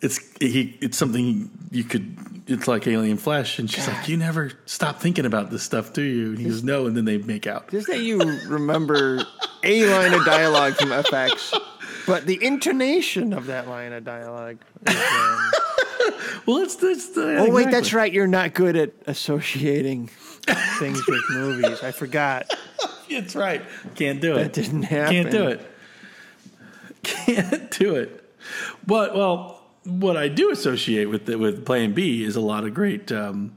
it's he it's something you could it's like alien flesh, and she's like, "You never stop thinking about this stuff, do you?" And he goes, "No," and then they make out. Just that you remember a line of dialogue from FX, but the intonation of that line of dialogue. is, um, (laughs) (laughs) Well, it's this. Oh wait, that's right. You're not good at associating things with movies. I forgot. (laughs) It's right. Can't do it. That didn't happen. Can't do it. (laughs) Can't do it. But well, what I do associate with the, with Plan B is a lot of great. Um,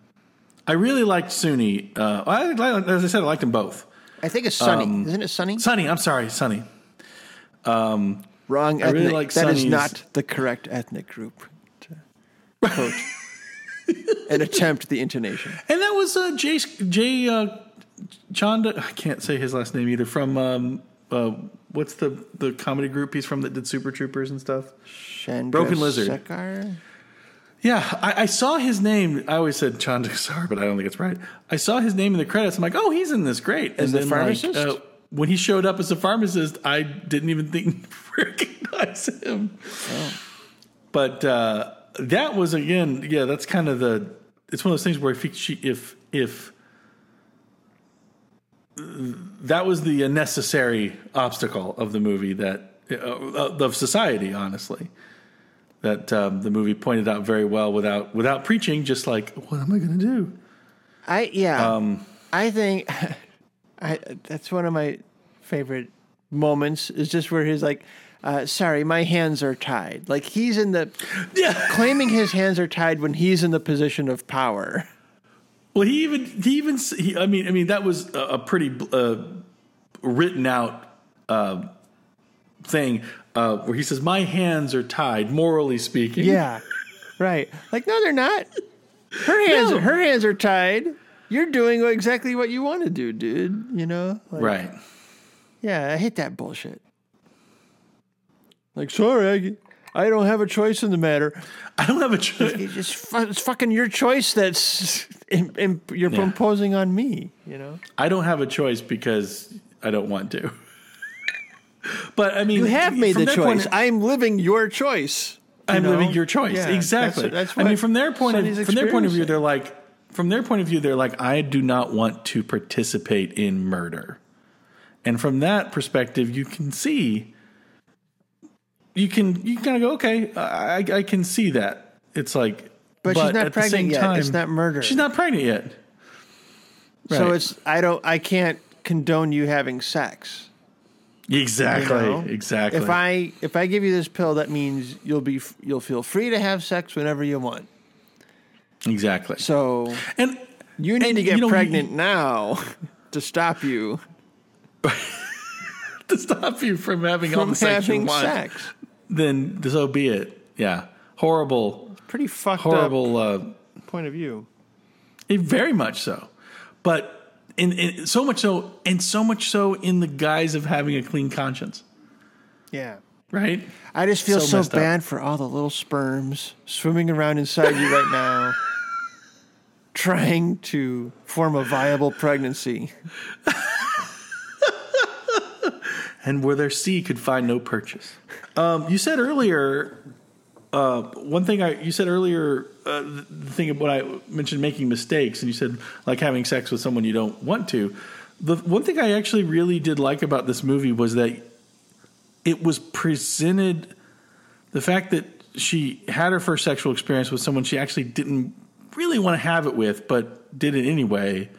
I really liked Sunni. Uh, I, I- as I said, I liked them both. I think it's Sunny. Um, Isn't it Sunny? Sunny, I'm sorry, Sunny. Wrong I ethnic. really like that is not the correct ethnic group. To quote and attempt the intonation. (laughs) And that was uh, Jay Jay uh, Chanda. I can't say his last name either. From um, uh, what's the the comedy group he's from that did Super Troopers and stuff? Broken Lizard. Sekar? Yeah, I, I saw his name. I always said Chandakar, but I don't think it's right. I saw his name in the credits. I'm like, oh, he's in this. Great. As the pharmacist? Like, uh, when he showed up as a pharmacist, I didn't even think (laughs) recognize him. Oh. But uh, that was again, yeah, that's kind of the. It's one of those things where if he, she, if if that was the necessary obstacle of the movie that uh, of society, honestly that um, the movie pointed out very well without without preaching. Just like, what am I going to do? I yeah. Um, I think (laughs) I that's one of my favorite moments is just where he's like, uh, "Sorry, my hands are tied." Like he's in the (laughs) Yeah. claiming his hands are tied when he's in the position of power. Well, he even he even he, I mean I mean that was a, a pretty uh, written out uh, thing uh, where he says, "My hands are tied." Morally speaking, Yeah, right. Like no, they're not. Her hands, No. her hands are tied. You're doing exactly what you want to do, dude. You know, like, right. Yeah, I hate that bullshit. Like, sorry, I don't have a choice in the matter. I don't have a choice. It's just fu- it's fucking your choice that's in, in, you're Yeah. imposing on me. You know, I don't have a choice because I don't want to. (laughs) but I mean, you have made the their point- choice. I'm living your choice. you I'm know? living your choice. Yeah, exactly. That's, that's I mean, from their point of from their point of view, they're like, from their point of view, they're like, I do not want to participate in murder. And from that perspective, you can see, you can you kind of go, okay, I, I- can see that. It's like, But she's not pregnant yet. Time, It's not murder. She's not pregnant yet. So it's I don't I can't condone you having sex. you Exactly. know? Exactly. If I if I give you this pill, that means you'll be you'll feel free to have sex whenever you want. exactly. So And you need and, to get you know, pregnant now (laughs) to stop you (laughs) to stop you from having all the sex you having want. sex. Then so be it. Yeah. Horrible. Pretty fucked Horrible. Uh, point of view. It, very much so, but in, in so much so, and so much so in the guise of having a clean conscience, Yeah. right? I just feel So so, messed up. bad for all the little sperms swimming around inside you right now, trying to form a viable pregnancy. (laughs) And where their sea could find no purchase. Um, you said earlier, uh, one thing I you said earlier, uh, the thing of what I mentioned making mistakes, and you said like having sex with someone you don't want to. The one thing I actually really did like about this movie was that it was presented the fact that she had her first sexual experience with someone she actually didn't really want to have it with, but did it anyway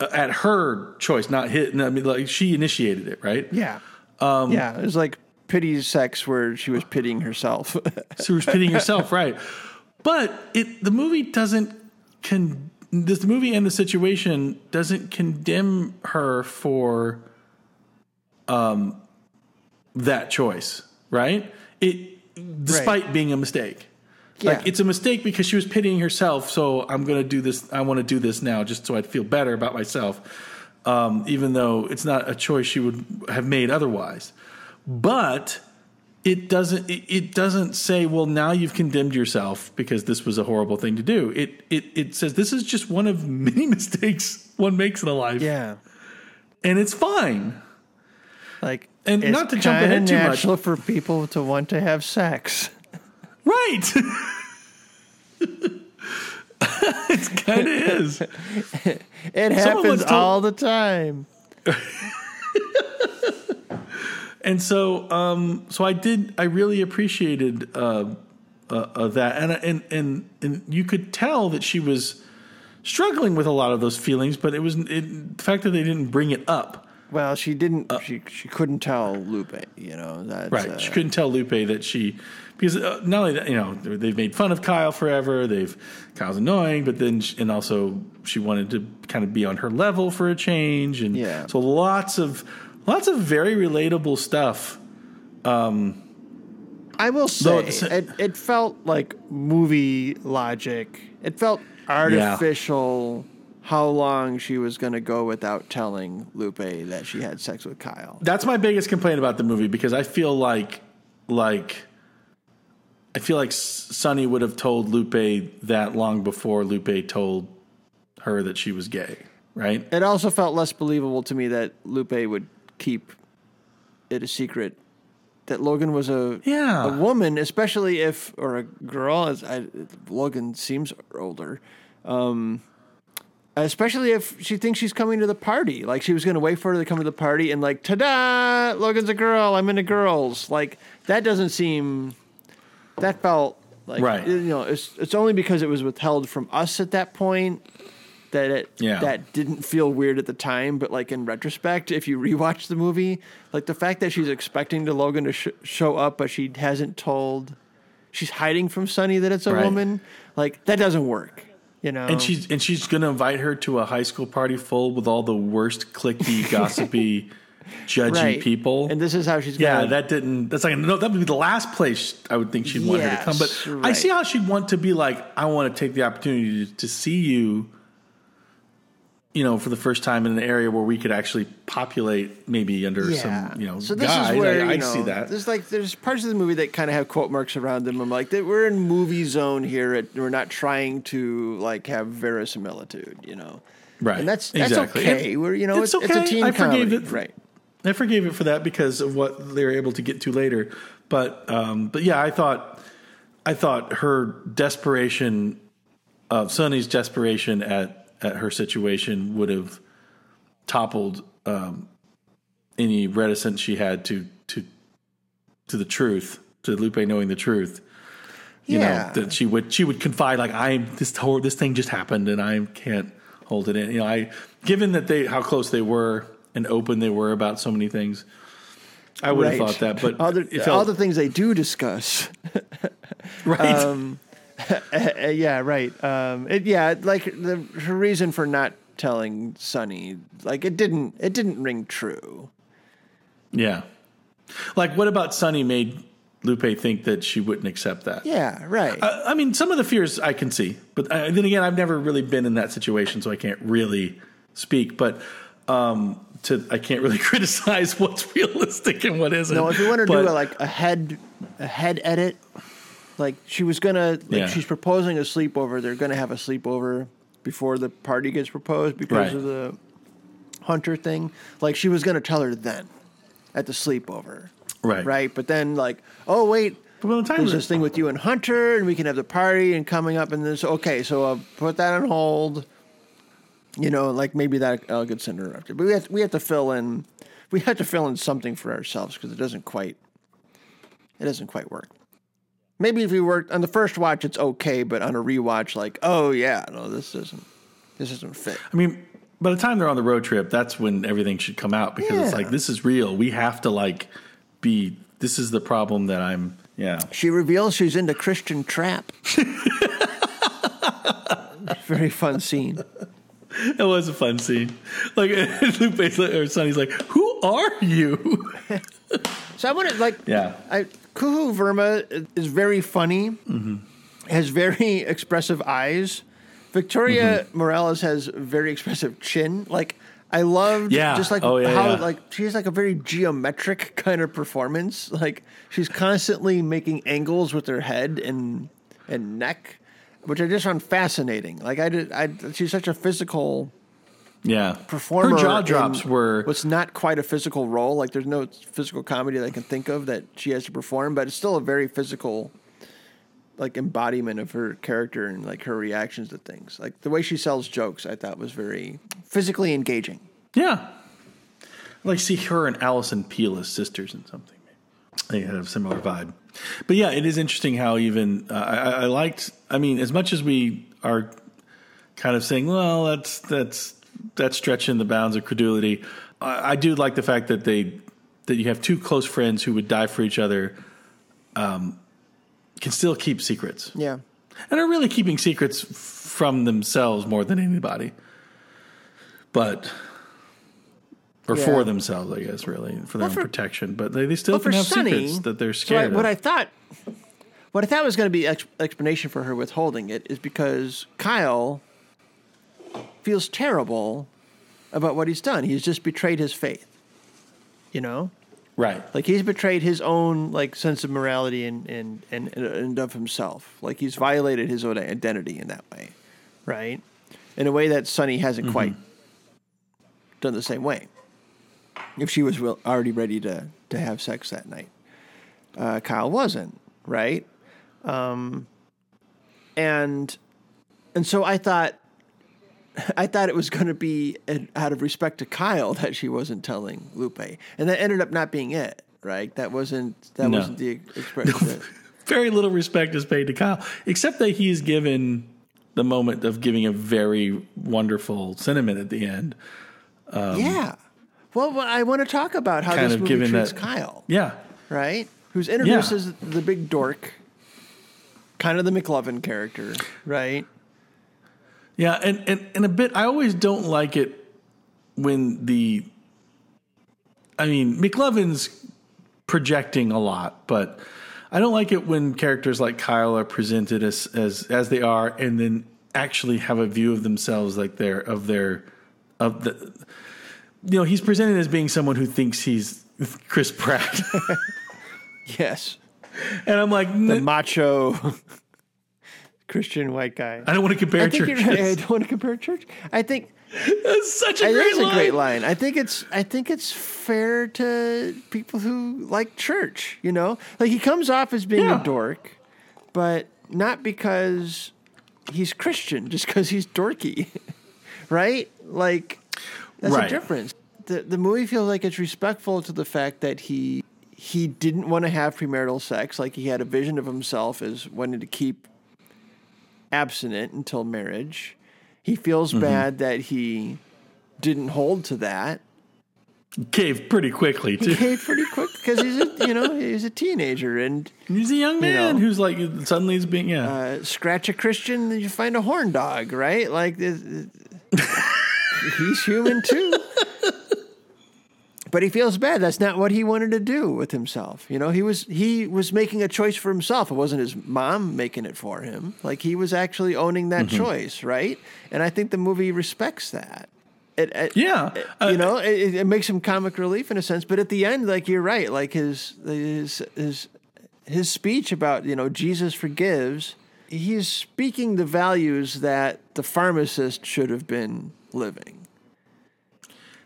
at her choice, not hit. I mean, like she initiated it, right? Yeah. Um, yeah. It was like pity sex where she was pitying herself. (laughs) She was pitying herself, right? But it the movie doesn't con this movie and the situation doesn't condemn her for um that choice, right? It despite being a mistake. Yeah. Like it's a mistake because she was pitying herself, so I'm going to do this I want to do this now just so I'd feel better about myself. Um, even though it's not a choice she would have made otherwise. But it doesn't it, it doesn't say well now you've condemned yourself because this was a horrible thing to do it it it says this is just one of (laughs) many mistakes one makes in a life yeah. and it's fine Like, And not to jump ahead too much. for people to want to have sex. Right. (laughs) It kind of is. It happens all the time. and so um so i did i really appreciated uh, uh, uh that. And and and and you could tell that she was struggling with a lot of those feelings but it was it, the fact that they didn't bring it up Well, she didn't. she she couldn't tell Lupe. You know that's Right. uh, she couldn't tell Lupe that she because uh, not only that, you know they've made fun of Kyle forever. They've Kyle's annoying, but then she, and also she wanted to kind of be on her level for a change, and Yeah. so lots of lots of very relatable stuff. Um, I will say it, it felt like movie logic. It felt artificial. How long she was going to go without telling Lupe that she had sex with Kyle? That's my biggest complaint about the movie because I feel like like I feel like Sunny would have told Lupe that long before Lupe told her that she was gay, right? It also felt less believable to me that Lupe would keep it a secret that Logan was a Yeah. a woman, especially if or a girl. As I, Logan seems older, um, especially if she thinks she's coming to the party. Like she was going to wait for her to come to the party, and like, ta-da! Logan's a girl. I'm into girls. Like that doesn't seem. That felt like Right. You know, it's it's only because it was withheld from us at that point that it Yeah. that didn't feel weird at the time, but like in retrospect, if you rewatch the movie, like the fact that she's expecting to Logan to sh- show up, but she hasn't told, she's hiding from Sunny that it's a Right. woman, like that doesn't work, you know. And she's and she's going to invite her to a high school party full with all the worst clicky, (laughs) gossipy, judgy right. people. and this is how she's yeah, gonna. that didn't. That's like no. That would be the last place I would think she'd want her to come. But Yes, I see how she'd want to be like. I want to take the opportunity to, to see you you know, for the first time in an area where we could actually populate maybe under some, you know, so this guys. is where I, I know, see that. There's like there's parts of the movie that kind of have quote marks around them. I'm like, we're in movie zone here. At, we're not trying to like have verisimilitude, you know. Right. And that's that's Exactly. okay. And we're you know it's it's, it's a okay. teen I forgave comedy, it. right? I forgave it for that because of what they were able to get to later. But um, but yeah, I thought I thought her desperation of Sunny's desperation at at her situation would have toppled um, any reticence she had to to to the truth, to Lupe knowing the truth. You Yeah. know that she would she would confide like I this whole this thing just happened and I can't hold it in. You know, I given that they how close they were and open they were about so many things, I would have thought that. But all the, felt, all the things they do discuss. (laughs) right. Um, (laughs) yeah, right. Um, it, yeah, like the her reason for not telling Sunny, like it didn't it didn't ring true. yeah. Like what about Sunny made Lupe think that she wouldn't accept that? Yeah, right. I, I mean, some of the fears I can see, but uh, then again, I've never really been in that situation, so I can't really speak. But um, to I can't really (laughs) criticize what's realistic and what isn't. no, if you want to But- do a, like a head a head edit, like she was gonna like Yeah. she's proposing a sleepover. They're gonna have a sleepover before the party gets proposed because Right. of the Hunter thing. Like she was gonna tell her then at the sleepover. right, right? But then like, oh wait, the there's this thing with you and Hunter, and we can have the party and coming up, and this okay, so I'll put that on hold. You know, like maybe that I'll get sent interrupted, but we have we have to fill in, we have to fill in something for ourselves because it doesn't quite, it doesn't quite work. Maybe if you worked on the first watch, it's okay, but on a rewatch, like, oh yeah, no, this isn't, this isn't fit. I mean, by the time they're on the road trip, that's when everything should come out because it's like this is real. We have to like be. This is the problem that I'm. Yeah, She reveals she's into Christian trap. (laughs) Very fun scene. it was a fun scene. Like like, or Sunny's like, "Who are you?" (laughs) So I want to like, Yeah. I Kuhoo Verma is very funny, has very (laughs) expressive eyes. Victoria mm-hmm. Moroles has very expressive chin. Like I loved, Yeah. just like Oh, yeah, how yeah. like she has like a very geometric kind of performance. Like she's constantly making angles with her head and and neck, which I just found fascinating. Like I did, I she's such a physical Yeah, performer. Her jaw in drops were what's not quite a physical role. Like there's no physical comedy that I can think of that she has to perform, but it's still a very physical, like embodiment of her character and like her reactions to things. Like the way she sells jokes, I thought was very physically engaging. Yeah. I like see her and Alison Pill as sisters in something. They have a similar vibe. But yeah, it is interesting how even uh, I, I I liked. I mean, as much as we are kind of saying, well, that's that's that's stretching the bounds of credulity. I, I do like the fact that they that you have two close friends who would die for each other, um, can still keep secrets Yeah. and are really keeping secrets from themselves more than anybody. But or Yeah. for themselves, I guess, really for their Well, own for- protection. But they, they still for can have Sunny, secrets that they're so I, scared what I thought, what I thought was going to be ex- explanation for her withholding it is because Kyle feels terrible about what he's done. He's just betrayed his faith. You know, right? like he's betrayed his own like sense of morality and and and, and of himself. Like he's violated his own identity in that way, right? In a way that Sunny hasn't quite done the same way. If she was will, already ready to to have sex that night, uh, Kyle wasn't, right? Um, and and so I thought. (laughs) I thought it was going to be out of respect to Kyle that she wasn't telling Lupe, and that ended up not being it. Right? That wasn't that No. wasn't the expression. (laughs) Very little respect is paid to Kyle, except that he's given the moment of giving a very wonderful sentiment at the end. yeah. Well, I want to talk about how Um, Kind this movie given treats that- Kyle, Yeah, right? Who's introduced as the big dork, kind of the McLovin character, right? Yeah, and, and, and a bit, I always don't like it when the. I mean, McLovin's projecting a lot, but I don't like it when characters like Kyle are presented as as as they are, and then actually have a view of themselves like their of their of the. You know, he's presented as being someone who thinks he's Chris Pratt, (laughs) Yes. and I'm like, The macho Christian white guy. I don't want to compare I churches. right. I (laughs) don't want to compare church. I think That's such a it great is a line. great line. I think it's I think it's fair to people who like church, you know? Like he comes off as being Yeah. a dork, but not because he's Christian, just because he's dorky. (laughs) right? Like that's Right. a difference. The the movie feels like it's respectful to the fact that he he didn't want to have premarital sex, like he had a vision of himself as wanting to keep abstinent until marriage. He feels Mm-hmm. bad that he didn't hold to that. Caved pretty quickly too. Okay, pretty (laughs) quick because he's a you know he's a teenager and He's a young man know. who's like suddenly he's being yeah. uh, scratch a Christian, then you find a horn dog, right? Like this, (laughs) he's human too. But he feels bad. That's not what he wanted to do with himself. You know, he was he was making a choice for himself. It wasn't his mom making it for him. Like he was actually owning that choice, right? And I think the movie respects that. It, it, Yeah. it- Uh, you know, it, it makes him comic relief in a sense. But at the end, like you're right, like his his his his speech about you know Jesus forgives. He's speaking the values that the pharmacist should have been living.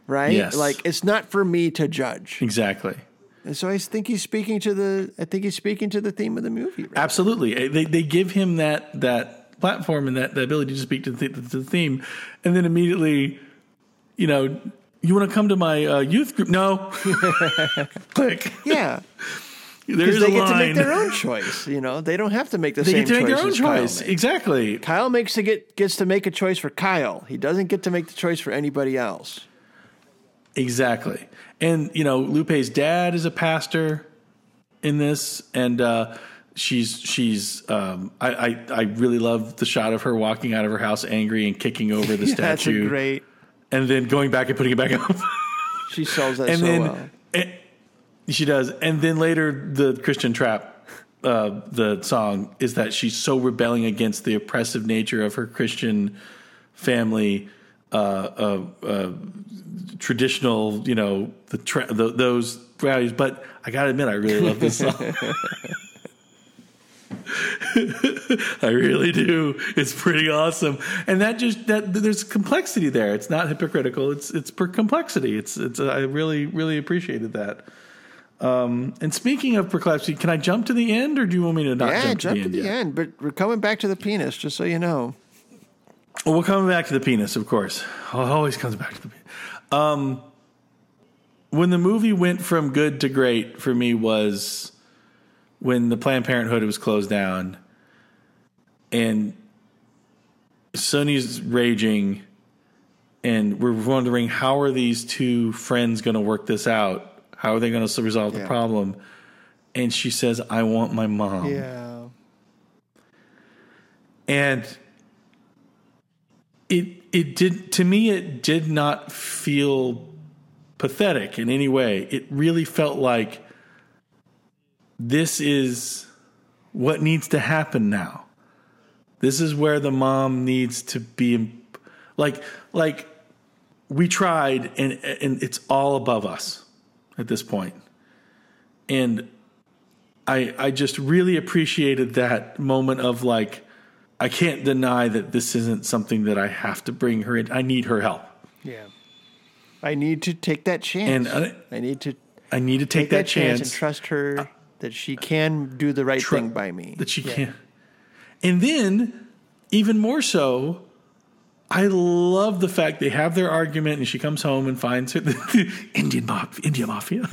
Right? Yes. Like it's not for me to judge. exactly. And so I think he's speaking to the I think he's speaking to the theme of the movie. Right? Absolutely. Uh, They they give him that that platform and that the ability to speak to the, to the theme, and then immediately, you know, you want to come to my uh, youth group? No. (laughs) Click. Yeah. (laughs) There's they get to make their own choice. You know, they don't have to make the They same get to make their choice own as Kyle choice. Exactly. Kyle makes to get gets to make a choice for Kyle. He doesn't get to make the choice for anybody else. Exactly. And you know, Lupe's dad is a pastor in this, and uh, she's she's. Um, I, I I really love the shot of her walking out of her house angry and kicking over the (laughs) That's statue, great. and then going back and putting it back up. (laughs) She sells that and so then well. she does, and then later the Christian trap. Uh, the song is that she's so rebelling against the oppressive nature of her Christian family, uh, uh, uh, traditional, you know, the, tra- the those values. But I gotta admit, I really love this song. (laughs) I really do. It's pretty awesome, and that just that there's complexity there. It's not hypocritical. It's it's per complexity. It's it's. I really really appreciated that. Um, and speaking of perplexity, can I jump to the end, or do you want me to not Yeah, jump, jump to to the end the end, but we're coming back to the penis, just so you know. Well, we're coming back to the penis, of course. It always comes back to the penis. Um, when the movie went from good to great for me was when the Planned Parenthood was closed down, and Sunny's raging, and we're wondering how are these two friends going to work this out? How are they going to resolve the problem? And she says, "I want my mom." Yeah. and it it did to me it did not feel pathetic in any way. It really felt like this is what needs to happen now. This is where the mom needs to be like like we tried and and it's all above us at this point. And I I just really appreciated that moment of like I can't deny that this isn't something that I have to bring her in. I need her help. Yeah. I need to take that chance. And uh, I need to I need to take, take that, chance, chance, and trust her that she can do the right Tru- thing by me. that she can. And then even more so I love the fact they have their argument and she comes home and finds her (laughs) the, Indian mob, Indian mafia. (laughs)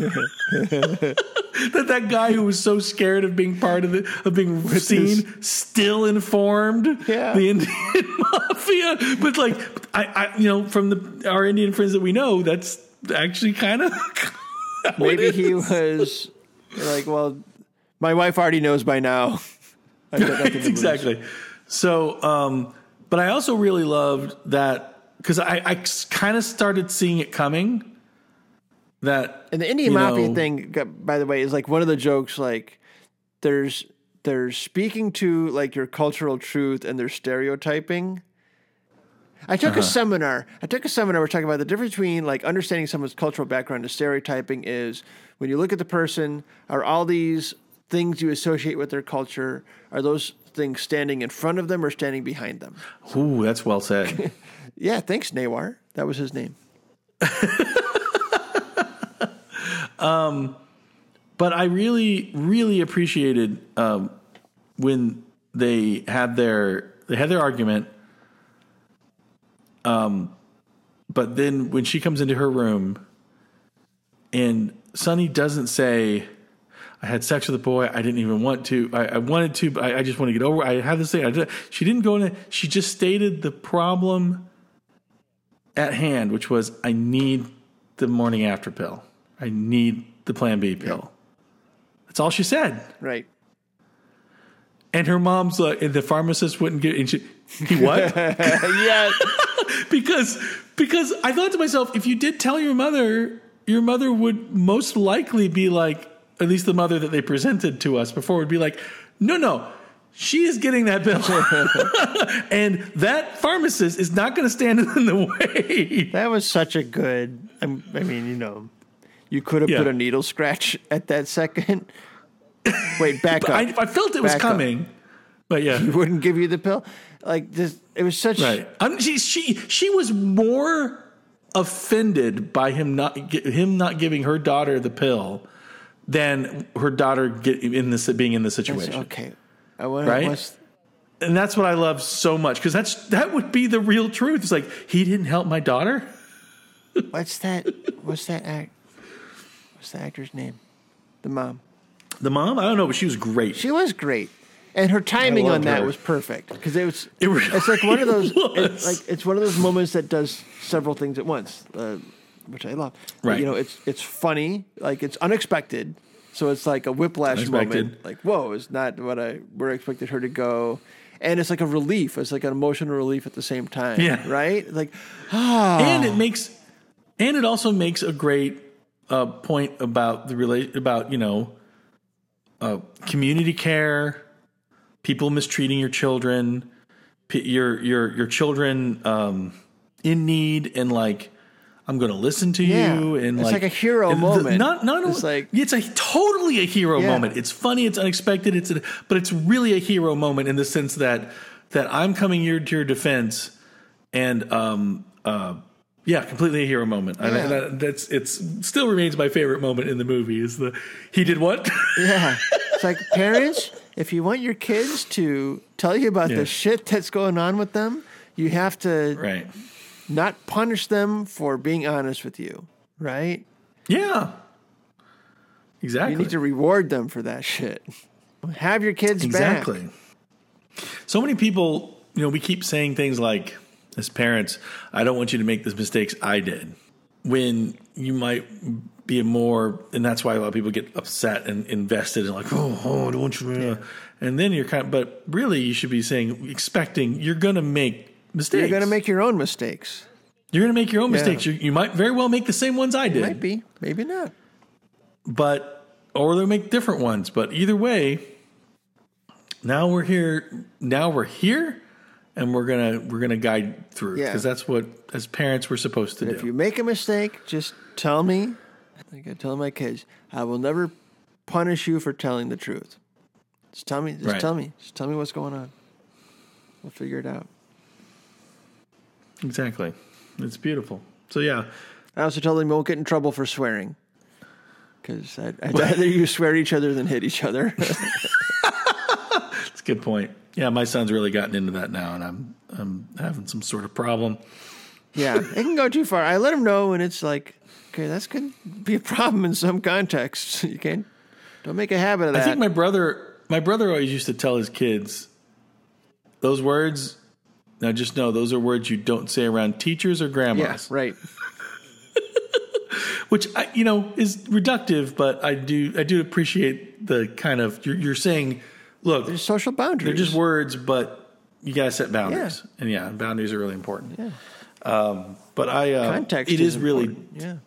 that that guy who was so scared of being part of the of being seen still informed Yeah. the Indian (laughs) mafia. But like I, I you know from the our Indian friends that we know, that's actually kind of Maybe he was like, well, my wife already knows by now. I've got nothing to lose. exactly. So, um, but I also really loved that because I, I kind of started seeing it coming. That And the Indian mafia know, thing, by the way, is like one of the jokes. Like, there's they're speaking to like your cultural truth and they're stereotyping. I took Uh-huh. a seminar. I took a seminar. We're talking about the difference between like understanding someone's cultural background and stereotyping is when you look at the person, are all these things you associate with their culture, are those things standing in front of them or standing behind them? Ooh, that's well said. (laughs) Yeah, thanks, Nawar. That was his name. (laughs) but I really, really appreciated um, when they had their they had their argument. Um, but then when she comes into her room, and Sonny doesn't say, "I had sex with a boy. I didn't even want to. I, I wanted to, but I, I just want to get over. it. I had this thing. I did. She didn't go in. She just stated the problem at hand, which was, I need the morning after pill. I need the Plan B pill. That's all she said. Right. And her mom's like, the pharmacist wouldn't get. And she, he what? (laughs) yeah. (laughs) because because I thought to myself, if you did tell your mother, your mother would most likely be like, at least the mother that they presented to us before would be like, no, no. She is getting that pill, (laughs) and that pharmacist is not going to stand in the way. That was such a good. I'm- mean, you know, you could have Yeah. put a needle scratch at that second. Wait, back up. I, I felt it was Back up. coming, but yeah, he wouldn't give you the pill. Like this, it was such. Right. I'm, she, she she was more offended by him not him not giving her daughter the pill than her daughter get in this being in the situation. Okay, I wonder Right? what's And that's what I love so much because that's that would be the real truth. It's like he didn't help my daughter. (laughs) what's that? What's that act? What's the actor's name? The mom. The mom, I don't know, but she was great. She was great, and her timing on that her. was perfect because it was. It really it's like one of (laughs) those. It's like it's one of those moments that does several things at once, uh, which I love. But, Right. You know, it's it's funny, like it's unexpected. So it's like a whiplash Unexpected. moment. Like, whoa, it's not what I where I expected her to go. And it's like a relief. It's like an emotional relief at the same time. Yeah. Right? Like, ah. (sighs) and it makes and it also makes a great uh, point about the relate about you know uh, community care, people mistreating your children, p- your your your children um, in need, and like I'm going to listen to Yeah. you, and It's like like a hero and the- moment. not not It's like- it's a totally a hero Yeah. moment. It's funny, it's unexpected, it's a, but it's really a hero moment in the sense that that I'm coming here to your defense, and um uh yeah, completely a hero moment. And Yeah. that, that's it's still remains my favorite moment in the movie is the he did what? (laughs) Yeah. It's like parents, if you want your kids to tell you about the shit that's going on with them, you have to right. Not punish them for being honest with you, right? Yeah. Exactly. You need to reward them for that shit. Have your kids back. Exactly. So many people, you know, we keep saying things like, as parents, I don't want you to make the mistakes I did. When you might be a more, and that's why a lot of people get upset and invested in like, oh, oh I don't want you to. And then you're kind of, but really you should be saying, expecting you're going to make mistakes. You're going to make your own mistakes. You're going to make your own Yeah. mistakes. You, you might very well make the same ones I did. Might be, maybe not. but or they'll make different ones. But either way, now we're here. Now we're here, and we're gonna we're gonna guide through Yeah. because that's what as parents we're supposed to If do. If you make a mistake, just tell me. Like I tell my kids, I will never punish you for telling the truth. Just tell me. Just Right. tell me. Just tell me what's going on. We'll figure it out. Exactly, it's beautiful. So yeah, I also told them you won't get in trouble for swearing. Because I'd, I'd rather you swear at each other than hit each other. it's a good point. Yeah, my son's really gotten into that now, and I'm I'm having some sort of problem. yeah, it can go too far. I let them know when it's like, okay, that's going to be a problem in some contexts. (laughs) You can't, don't make a habit of that. I think my brother my brother always used to tell his kids those words. Now just know those are words you don't say around teachers or yeah, grandmas. right. (laughs) which I, you know is reductive, but I do I do appreciate the kind of you're, you're saying, look, There's social boundaries. they're just words, but you gotta set boundaries, and yeah, boundaries are really important. Yeah. Um, but I uh, Context it is, really. Yeah.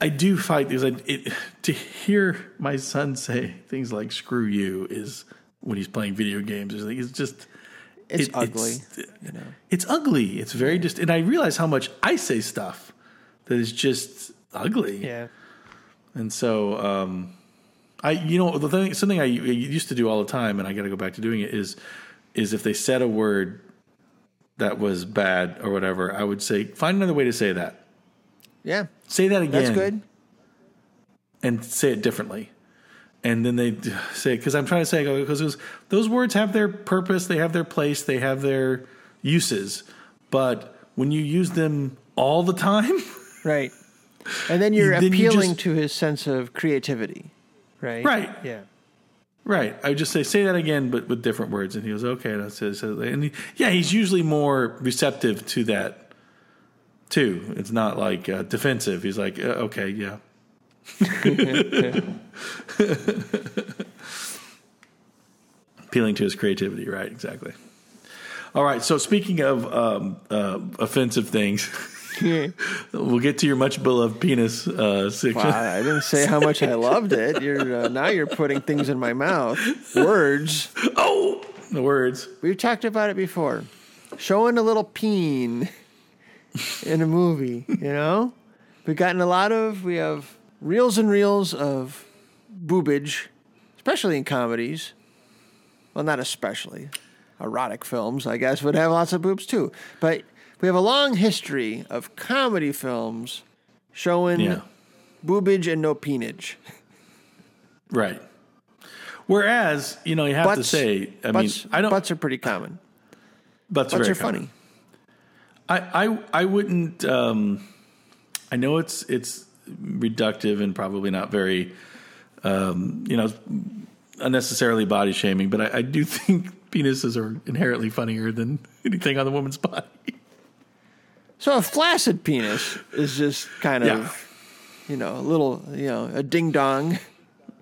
I do fight because I it, to hear my son say things like "screw you" is when he's playing video games. It's, like, it's just It's it- ugly. It's ugly. It's very just, and I realize how much I say stuff that is just ugly. yeah. And so, um, I, you know, the thing, something I used to do all the time, and I got to go back to doing it is, is if they said a word that was bad or whatever, I would say, find another way to say that. Yeah. Say that again. That's good. and say it differently. And then they say, because I'm trying to say, because those, words have their purpose, they have their place, they have their uses. But when you use them all the time, (laughs) Right. And then you're Then you appealing just- to his sense of creativity. Right. Right. Yeah. right? I just say, say that again, but with different words. And he goes, okay. And, I say, so, and he, yeah, he's usually more receptive to that too. It's not like uh, defensive. He's like, uh, okay, yeah. (laughs) Appealing to his creativity, right? Exactly. All right. So speaking of um, uh, offensive things, (laughs) we'll get to your much beloved penis uh, section. Wow, I didn't say how much I (laughs) loved it. You're uh, now you're putting things in my mouth. Words. Oh, the words. We've talked about it before. Showing a little peen in a movie, you know? We've gotten a lot of, we have reels and reels of boobage, especially in comedies. Well, not especially. Erotic films, I guess, would have lots of boobs too. But we have a long history of comedy films showing Yeah. boobage and no peenage. Right. Whereas, you know, you have to say, I butts, mean, I don't. butts are pretty common. butts, Butts are common. funny. I, I, I wouldn't. Um, I know it's it's reductive and probably not very, um, you know, unnecessarily body shaming. But I, I do (laughs) think penises are inherently funnier than anything on the woman's body. So a flaccid penis is just kind of, Yeah. you know, a little, you know, a ding dong.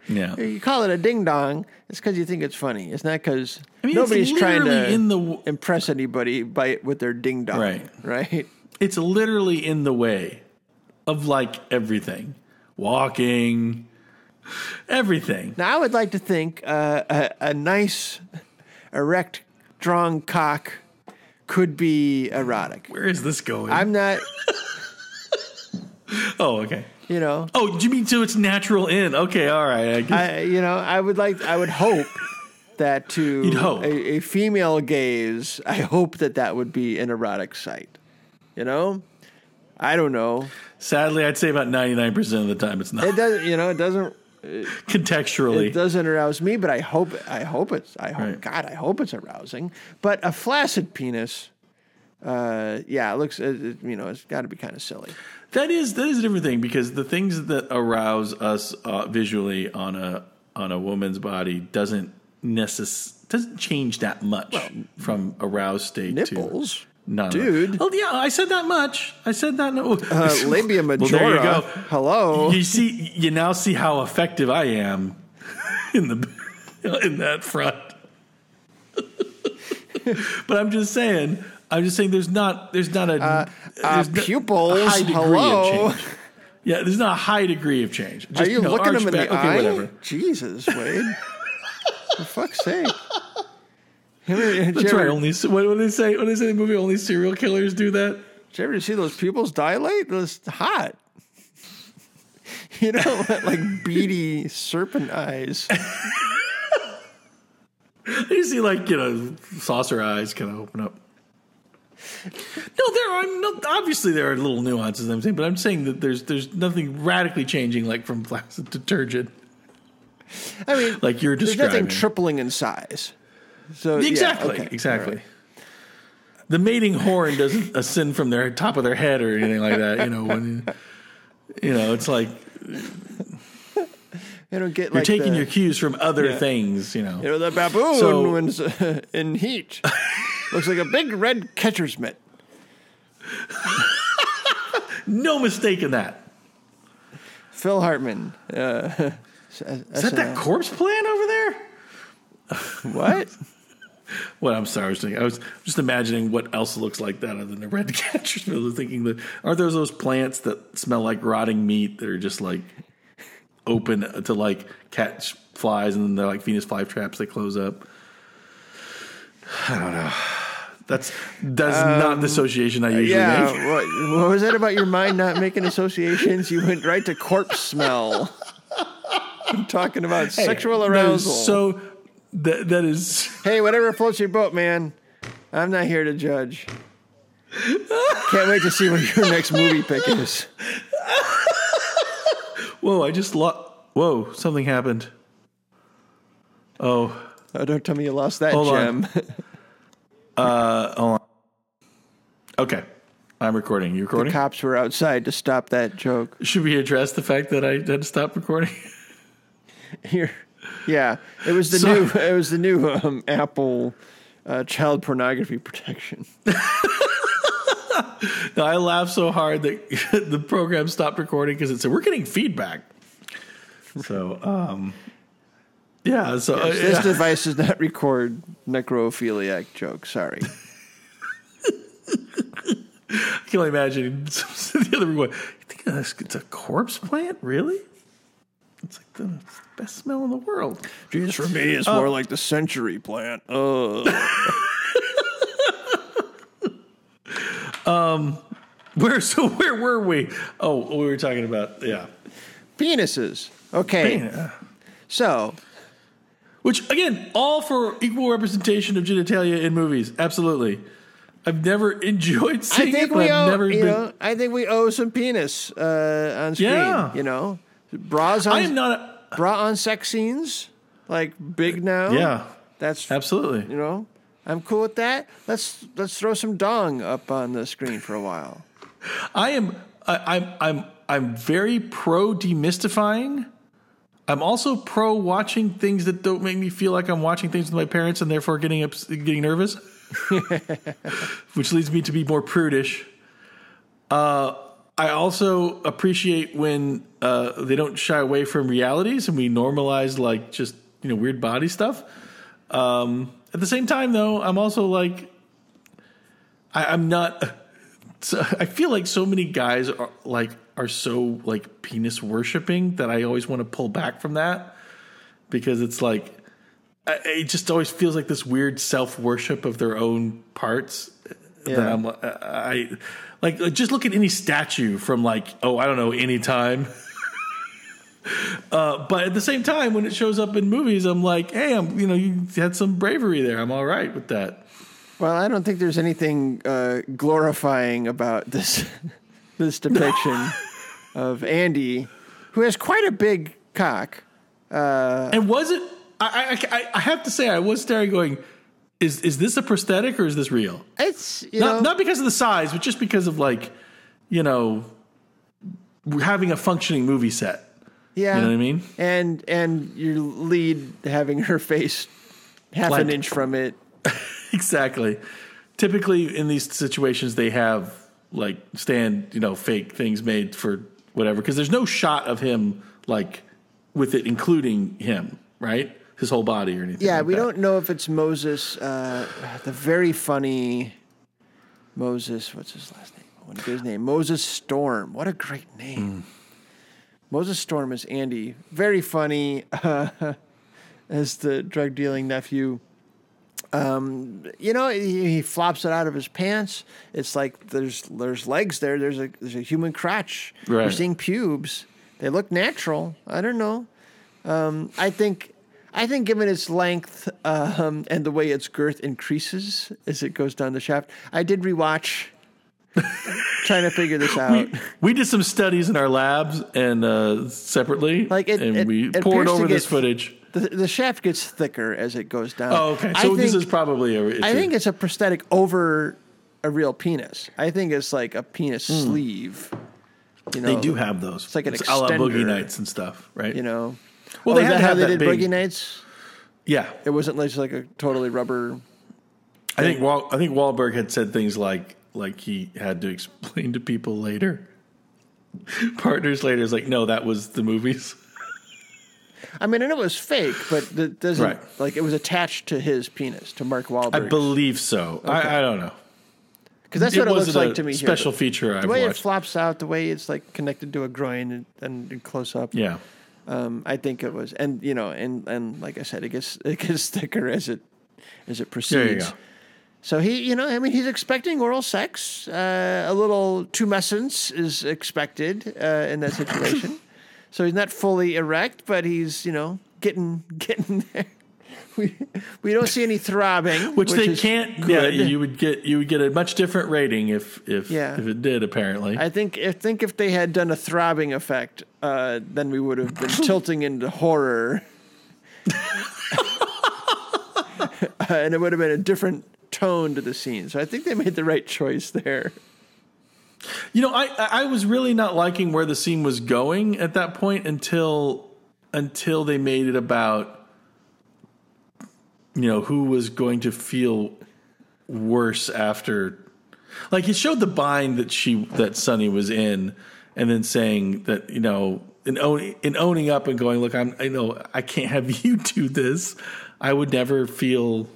Yeah. You call it a ding dong, it's because you think it's funny. It's not because I mean, nobody's trying to w- impress anybody by with their ding dong. Right. Right. it's literally in the way of like everything, walking, everything. Now I would like to think uh, a, a nice, erect, strong cock could be erotic. Where is this going? I'm not, (laughs) oh, okay. you know, Oh, do you mean to its natural end? Okay, all right. I guess. I, you know, I would like, I would hope that to. A, a female gaze, I hope that that would be an erotic sight. You know, I don't know. Sadly, I'd say about 99% of the time it's not. It doesn't, you know, it doesn't, (laughs) Contextually. it doesn't arouse me, but I hope, I hope it's, I hope, Right. God, I hope it's arousing. But a flaccid penis, uh, yeah, it looks, it, it- you know, it's got to be kind of silly. that is that is a different thing because the things that arouse us uh, visually on a on a woman's body doesn't necess- doesn't change that much from aroused state Nipples, to none. dude. Oh yeah, I said that much. I said that. No. Uh, (laughs) labia Well, majora. there you go. Hello. You see, you now see how effective I am (laughs) in the (laughs) in that front. but I'm just saying, I'm just saying, there's not, there's not a, uh, there's no- pupils, a high degree hello. of change. Yeah, there's not a high degree of change. Just, Are you looking him in the back- okay, eye? whatever. Jesus, Wade. For fuck's sake. You ever- Did you, That's right. Only what, what do they say? What do they say in the movie? Only serial killers do that. did you ever see those pupils dilate? That's hot. (laughs) You know, (laughs) like beady serpent eyes. (laughs) You see, like you know, saucer eyes kind of open up. No, there are no, obviously there are little nuances. I'm saying, but I'm saying that there's there's nothing radically changing, like from flaccid to turgid, I mean, like you're there's describing. nothing tripling in size. So yeah, exactly, okay, exactly. all right. The mating horn doesn't ascend from their top of their head or anything like that. You know, when you know, it's like You don't get you're like taking the, your cues from other Yeah. things. You know, You know, the baboon So- when's uh, in heat (laughs) looks like a big red catcher's mitt. no mistake in that. Phil Hartman. Uh, (laughs) Is that that corpse plant over there? what? (laughs) (laughs) What I'm sorry, I was, thinking, I was just imagining what else looks like that other than the red (laughs) catcher's was thinking that are there those plants that smell like rotting meat that are just like open to like catch flies and then they're like Venus fly traps they close up. I don't know. That's that's not the um, association I usually Yeah, make. what, what was that about your mind not making associations? You went right to corpse smell. (laughs) I'm talking about sexual That is arousal. so that that is (laughs) hey, whatever floats your boat, man. I'm not here to judge. Can't wait to see what your next movie pick is. whoa! I just lost. Whoa! Something happened. Oh, Oh, don't tell me you lost that Hold on. gem. (laughs) Uh, okay. I'm recording. You recording? The cops were outside to stop that joke. Should we address the fact that I had to stop recording? (laughs) Here, yeah, it was the So- new. It was the new um, Apple uh, child pornography protection. No, (laughs) (laughs) I laughed so hard that (laughs) the program stopped recording because it said we're getting feedback. So, um, yeah. So uh, This yeah. device does not record necrophiliac jokes. Sorry. I can only imagine the other one. You think it's a corpse plant? Really? It's like the best smell in the world. Geez, for me, it's uh, more like the century plant. Oh, (laughs) Where? So where were we? Oh, we were talking about yeah. penises. Okay, Yeah. Uh. so Which again, all for equal representation of genitalia in movies. Absolutely. I've never enjoyed seeing I think it, but we I've owe. never You been. know, I think we owe some penis uh, on screen. Yeah. You know, bras on I am not. A, bra on sex scenes like big now. yeah, that's absolutely. you know. I'm cool with that. Let's let's throw some dong up on the screen for a while. I am. I, I'm. I'm. I'm very pro demystifying. I'm also pro watching things that don't make me feel like I'm watching things with my parents and therefore getting ups, getting nervous, (laughs) which leads me to be more prudish. Uh, I also appreciate when uh, they don't shy away from realities and we normalize like just you know weird body stuff. Um, at the same time, though, I'm also like I, I'm not. (laughs) So I feel like so many guys are like are so like penis worshiping that I always want to pull back from that because it's like I, it just always feels like this weird self worship of their own parts. That Yeah. I'm I like like, just look at any statue from like oh I don't know any time. (laughs) Uh, but at the same time, when it shows up in movies, I'm like, hey, I'm you know you had some bravery there. I'm all right with that. Well, I don't think there's anything uh, glorifying about this (laughs) this depiction (laughs) of Andy, who has quite a big cock. And was it? I, I, I- I have to say, I was staring, going, "Is is this a prosthetic or is this real?" It's you Not know not because of the size, but just because of like, you know, having a functioning movie set. yeah, You know what I mean? and and your lead having her face half an inch from it. (laughs) Exactly. Typically, in these situations, they have like stand, you know, fake things made for whatever, because there's no shot of him like with it including him, right? His whole body or anything. Yeah, like we that. don't know if it's Moses, uh, the very funny Moses. What's his last name? I want to get his name. Moses Storm. What a great name. Moses Storm is Andy. Very funny uh, (laughs) as the drug dealing nephew. Um, you know, he, he flops it out of his pants. It's like there's there's legs there. There's a there's a human crotch. You're seeing pubes. They look natural. I don't know. Um, I think I think given its length um, and the way its girth increases as it goes down the shaft, I did rewatch, (laughs) trying to figure this out. we, we did some studies in our labs and uh, separately, Like, it- and it- we it poured over this get- footage. the, the shaft gets thicker as it goes down. Oh, okay. I So this think- is probably a. It's I a- think it's a prosthetic over a real penis. I think it's like a penis sleeve. You know, they do have those. It's like an a la Boogie. Nights and stuff, right? You know, well, oh, they had that to how they that did big. Boogie Nights? Yeah, It wasn't like, just like a totally rubber. I think Wal- I think Wahlberg had said things like like he had to explain to people later. (laughs) Partners later is like, no, that was the movies. I mean, and it was fake, but it doesn't Right. like it was attached to his penis to Mark Wahlberg. I believe so. I, I don't know. because that's what it looks like to me. Special here. feature the I've way it flops out, the way it's like connected to a groin and, and, and close up. yeah, Um, I think it was, and you know, and and like I said, it gets (laughs) it gets thicker as it as it proceeds. So he, you know, I mean, he's expecting oral sex. Uh, a little tumescence is expected uh, in that situation. (coughs) so he's not fully erect, but he's, you know, getting (laughs) getting there. We we don't see any throbbing, (laughs) Which, they can't. good. Yeah, you would get you would get a much different rating if if Yeah. if it did. Apparently, I think I think if they had done a throbbing effect, uh, then we would have been (laughs) tilting into horror, (laughs) Uh, and it would have been a different tone to the scene. So I think they made the right choice there. You know, I I was really not liking where the scene was going at that point until until they made it about you know who was going to feel worse after like it showed the bind that she that Sunny was in and then saying that you know in owning in owning up and going look I'm I know I can't have (laughs) you do this I would never feel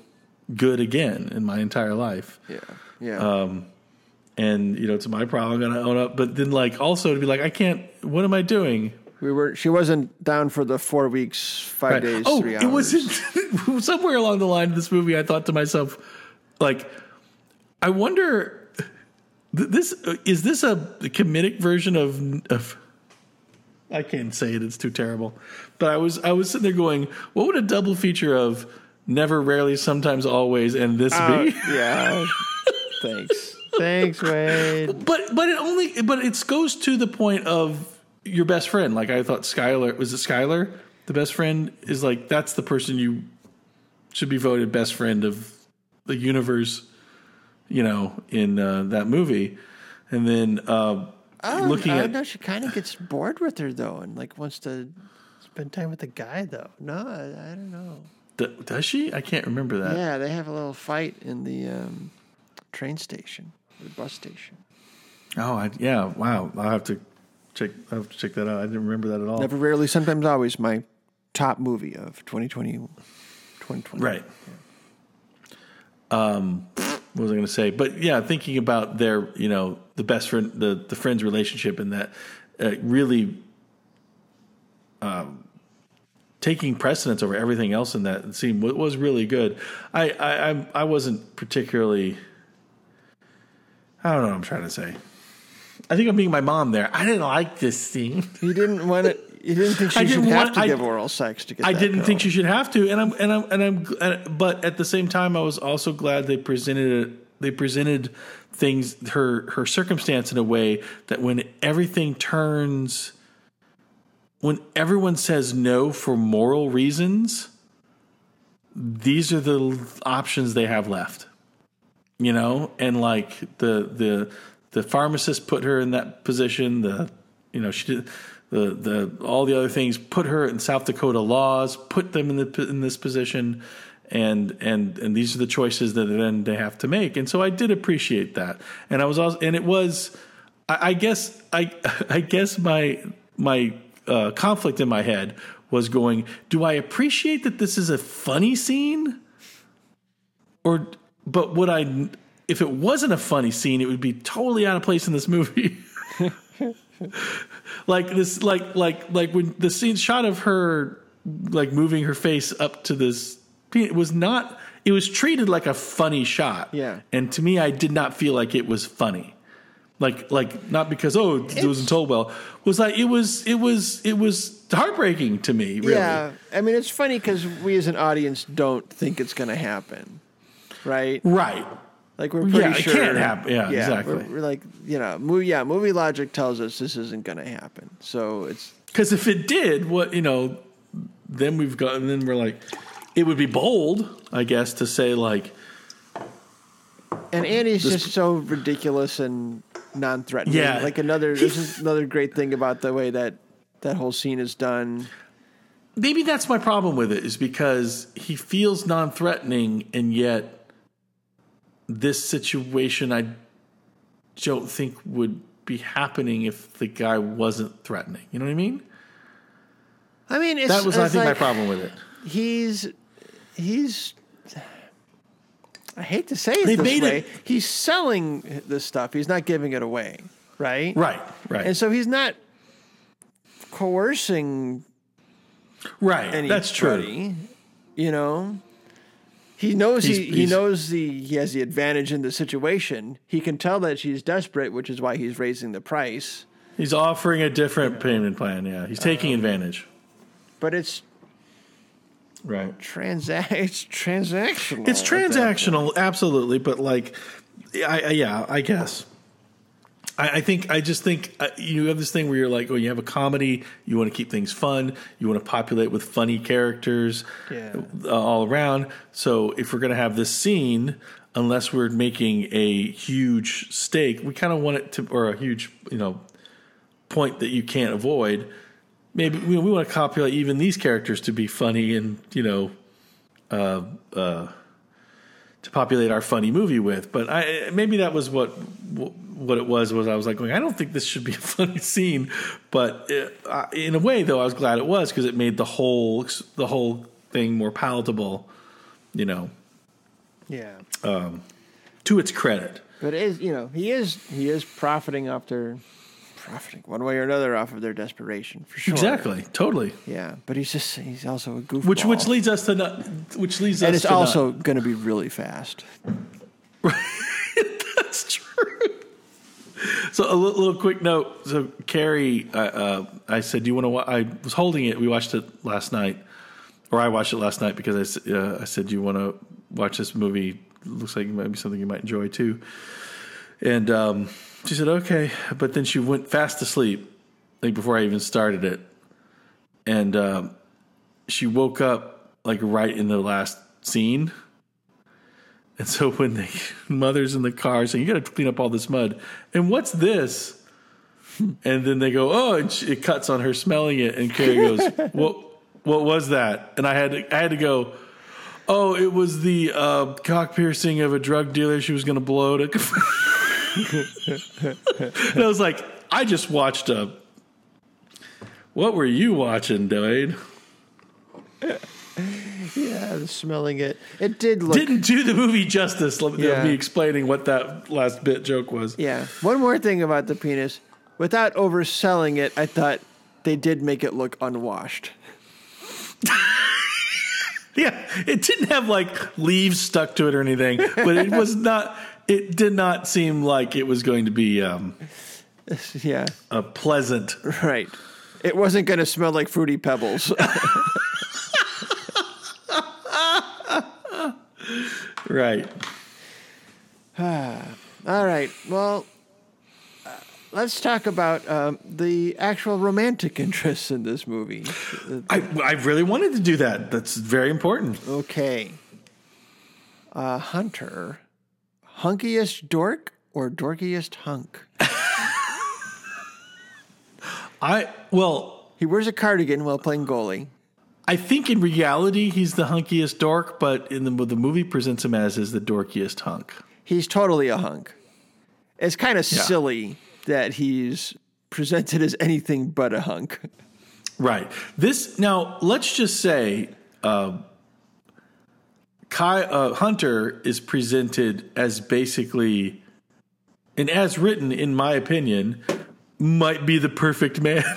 good again in my entire life Yeah, yeah. Um, and you know it's my problem. I'm gonna own up. But then like also to be like I can't. What am I doing? We were. She wasn't down for the four weeks, five Right. days, oh, three hours. it wasn't. (laughs) somewhere along the line of this movie. I thought to myself, like, I wonder, this is this a comedic version of of. I can't say it; it's too terrible. But I was I was sitting there going, what would a double feature of never, rarely, sometimes, always, and this Uh, be? yeah. (laughs) Thanks. Thanks, Wade. But but it only but it goes to the point of your best friend. Like I thought Skylar was it Skylar? The best friend is like that's the person you should be voted best friend of the universe, you know, in uh, that movie. And then uh, Oh, looking I at know she kind of gets bored with her though, and like wants to spend time with the guy though. No, I, I don't know. d- does she? I can't remember that. Yeah, they have a little fight in the um, train station, the bus station. Oh, I, yeah. Wow. I'll have to check. I have to check that out. I didn't remember that at all. Never, rarely, sometimes, always my top movie of 2020. 2020. Right. Um, what was I going to say? But yeah, thinking about their, you know, the best friend, the the friends relationship, and that uh, really um, taking precedence over everything else in that scene wa- was really good. I I I, I wasn't particularly. I don't know what I'm trying to say. I think I'm being my mom there. I didn't like this scene. You didn't want it. You didn't think she I should didn't have want- to I- give oral sex to get. I didn't girl. think you should have to, and I'm and I'm and I'm. But at the same time, I was also glad they presented it. They presented things her her circumstance in a way that when everything turns, when everyone says no for moral reasons, these are the options they have left. You know, and like the the the pharmacist put her in that position. The you know she did the the all the other things put her in South Dakota laws, put them in the in this position, and and and these are the choices that then they have to make. And so I did appreciate that, and I was also and it was, I, I guess I (laughs) I guess my my uh, conflict in my head was going, do I appreciate that this is a funny scene, or but would I? If it wasn't a funny scene, it would be totally out of place in this movie. (laughs) like this like like like when the scene shot of her like moving her face up to this it was not it was treated like a funny shot. Yeah. and to me i did not feel like it was funny. Like like not because oh it wasn't told well. Was like it was it was it was heartbreaking to me really. Yeah, I mean it's funny because we as an audience don't think it's going to happen, right? right Like we're pretty Yeah, it sure can't happen. Yeah, we're- exactly. We're, like you know, movie. Yeah, movie logic tells us this isn't going to happen. So it's because if it did what you know then we've got and then we're like it would be bold i guess to say like and Andy's just so ridiculous and non-threatening. Yeah. like another. He This is another great thing about the way that that whole scene is done. maybe that's my problem with it is because he feels non-threatening and yet this situation i don't think would be happening if the guy wasn't threatening you know what i mean I mean, it's, that was i think my problem with it He's he's. I hate to say it They this way. it- He's selling this stuff. He's not giving it away, right? right right And so he's not coercing right anybody. that's true You know, he knows He's- he, he knows the he has the advantage in the situation. He can tell that she's desperate, which is why he's raising the price. He's offering a different payment plan. Yeah, he's taking uh, advantage. But it's Right. transa- (laughs) it's transactional. It's at that point. transactional, absolutely, but like, I, I yeah, I guess. I, I think I just think uh, you have this thing where you're like, oh, you have a comedy, you want to keep things fun, you want to populate with funny characters Yeah. uh, all around. So if we're gonna have this scene, unless we're making a huge stake, we kind of want it to, or a huge, you know, point that you can't avoid. Maybe we, we want to copulate even these characters to be funny and you know to populate our funny movie with. But I maybe that was what what it was. Was I was like going, I don't think this should be a (laughs) funny scene. But it, uh, in a way, though, I was glad it was because it made the whole the whole thing more palatable. You know, Yeah. to its credit. But it is you know he is he is profiting off their profiting one way or another off of their desperation for sure. Exactly, totally. Yeah, but he's just he's also a goofball. Which which leads us to not, which leads and us it's also going to be really fast. (laughs) That's true. So a little, little quick note. So Carrie, uh, uh, I said, "Do you want to?" Wa-? I was holding it. We watched it last night, or I watched it last night because I, uh, I said, "Do you want to watch this movie? Looks like it might be something you might enjoy too." And um, she said, "Okay," but then she went fast asleep, like before I even started it, and um, she woke up like right in the last scene. And so when the (laughs) mother's in the car saying, "You got to clean up all this mud," and what's this? And then they go, "Oh!" And she, it cuts on her smelling it, and Carrie goes, (laughs) "What? What was that?" And I had to, I had to go. Oh, it was the uh, cock piercing of a drug dealer. She was going to blow to. (laughs) and I was like, I just watched a. What were you watching, Dwayne? Yeah, smelling it. It did look. Didn't do the movie justice. Let Yeah. me explaining what that last bit joke was. yeah. One more thing about the penis. Without overselling it, I thought they did make it look unwashed. (laughs) Yeah, it didn't have like leaves stuck to it or anything, but it was not. It did not seem like it was going to be um, (laughs) Yeah, a pleasant. right. It wasn't going to smell like fruity pebbles. (laughs) Right. (sighs) All right. Well, uh, let's talk about um, the actual romantic interests in this movie. I, I really wanted to do that. That's very important. Okay. Uh, Hunter, hunkiest dork or dorkiest hunk? (laughs) I well, He wears a cardigan while playing goalie. I think in reality he's the hunkiest dork, but in the the movie presents him as is the dorkiest hunk. He's totally a hunk. It's kind of Yeah. silly that he's presented as anything but a hunk. Right. This now, let's just say, uh, Kai uh, Hunter is presented as basically, and as written, in my opinion, might be the perfect man. (laughs)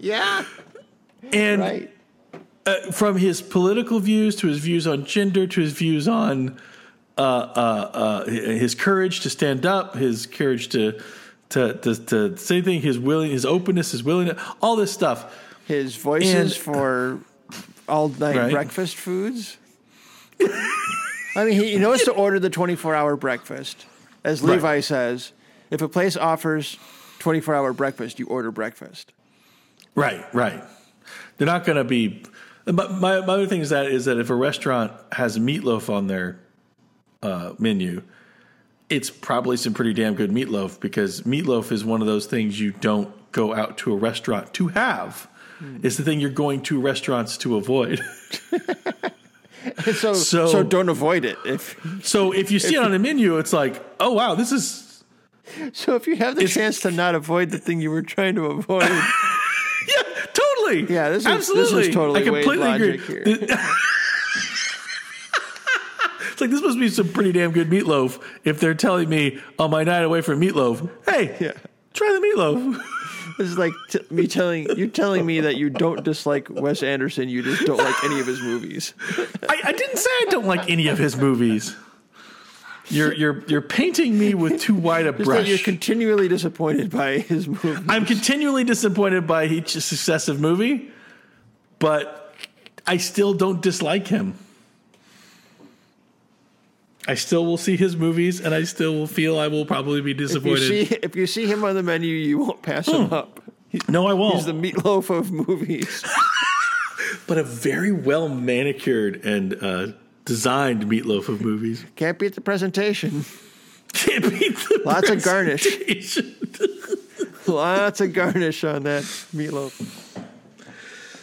Yeah. and Right. uh, from his political views to his views on gender to his views on uh, uh, uh, his courage to stand up, his courage to to to, to say things, his willing, his openness, his willingness, all this stuff. His voices And- for all night Right. breakfast foods. (laughs) I mean, he, he knows to order the 24 hour breakfast. As Right. Levi says, if a place offers 24 hour breakfast, you order breakfast. Right, right. They're not going to be. My, my, my other thing is that is that if a restaurant has meatloaf on their uh, menu, it's probably some pretty damn good meatloaf because meatloaf is one of those things you don't go out to a restaurant to have. Hmm. It's the thing you're going to restaurants to avoid. (laughs) So, so, So- don't avoid it. If (laughs) so if you see it on a menu, it's like, oh wow, this is so, if you have the chance to not avoid the thing you were trying to avoid, (laughs) yeah, totally, Yeah, this is- this is absolutely. totally I completely agree. here. It's like this must be some pretty damn good meatloaf if they're telling me on my night away from meatloaf, hey, Yeah. try the meatloaf. It's like t- me telling you telling me that you don't dislike Wes Anderson. You just don't like any of his movies. I, I didn't say I don't like any of his movies. You're you're you're painting me with too wide a brush. you're continually disappointed by his movies. I'm continually disappointed by each successive movie, but I still don't dislike him. I still will see his movies, and I still will feel I will probably be If you disappointed. see if you see him on the menu, you won't pass him up. no, I won't. He's the meatloaf of movies. (laughs) but a very well manicured and uh, designed meatloaf of movies. Can't beat the presentation. Can't beat the Lots of garnish. (laughs) Lots of garnish on that meatloaf.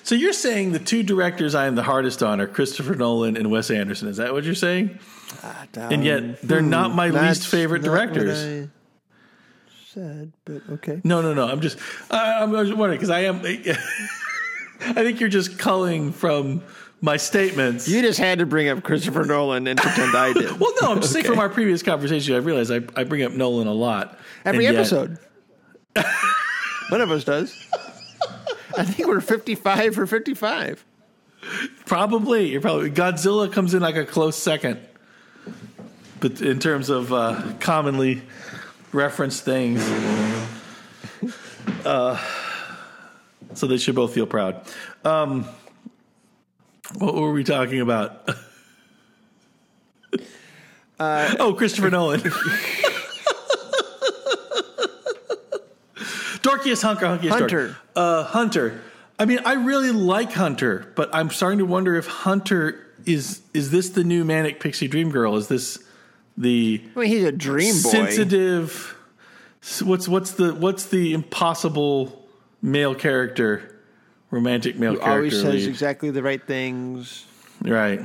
So you're saying the two directors I am the hardest on are Christopher Nolan and Wes Anderson? Is that what you're saying? And yet they're not hmm, my least favorite directors. Said, but okay. No, no, no. I'm just, I, I'm just wondering because I am. (laughs) I think you're just culling from my statements. You just had to bring up Christopher Nolan and pretend I did. (laughs) well, no, I'm (laughs) just saying from our previous conversation, I realized I, I bring up Nolan a lot. Every yet- episode. One of us does. I think we're 55 for 55. Probably. You're probably Godzilla comes in like a close second. But in terms of uh, commonly referenced things, uh, so they should both feel proud. Um, what were we talking about? oh, Christopher Nolan. (laughs) Dorkiest hunker, hunkiest dork. Hunter. Uh, Hunter. I mean, I really like Hunter, but I'm starting to wonder if Hunter is is this the new manic pixie dream girl? Is this the I mean, he's a dream boy. sensitive? What's what's the what's the impossible male character, romantic male Who character? always says lead? exactly the right things. right.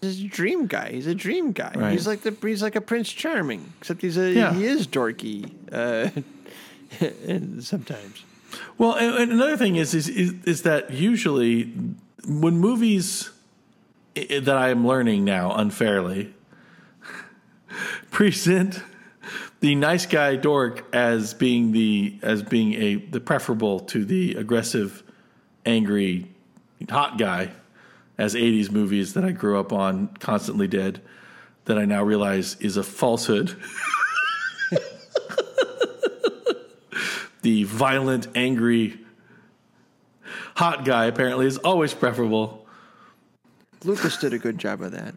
He's a dream guy. He's a dream guy. Right. He's like the he's like a Prince Charming, except he's a Yeah. he is dorky. Uh, (laughs) and (laughs) sometimes. Well, and, and another thing is, is is is that usually when movies that I am learning now unfairly (laughs) present the nice guy dork as being the as being a the preferable to the aggressive, angry, hot guy as 80s movies that I grew up on constantly did that I now realize is a falsehood. (laughs) the violent, angry, hot guy apparently is always preferable. Lucas did a good job of that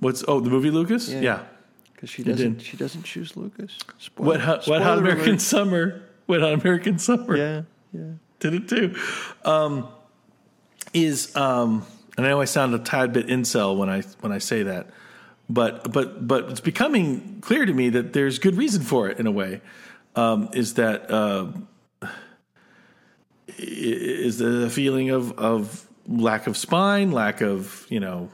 What's oh the movie Lucas? Yeah. Yeah. because she doesn't she doesn't choose Lucas. Spoil- What Hot- Wet Hot American alert. Summer? Wet Hot American Summer? Yeah, yeah. did it too. Um, is um, and I know I sound a tad bit incel when I when I say that, but but but it's becoming clear to me that there's good reason for it in a way. Um, is that uh, is the feeling of of lack of spine, lack of you know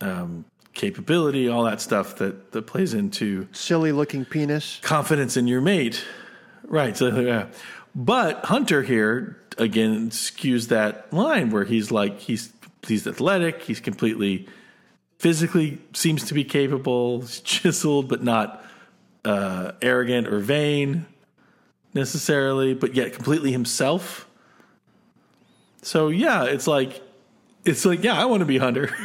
um, capability, all that stuff that that plays into Silly looking penis. confidence in your mate. Right. So yeah. But Hunter here again skews that line where he's like he's he's athletic, he's completely physically seems to be capable, (laughs) chiseled but not uh, arrogant or vain necessarily, but yet completely himself. So yeah, it's like it's like yeah, I want to be Hunter. (laughs)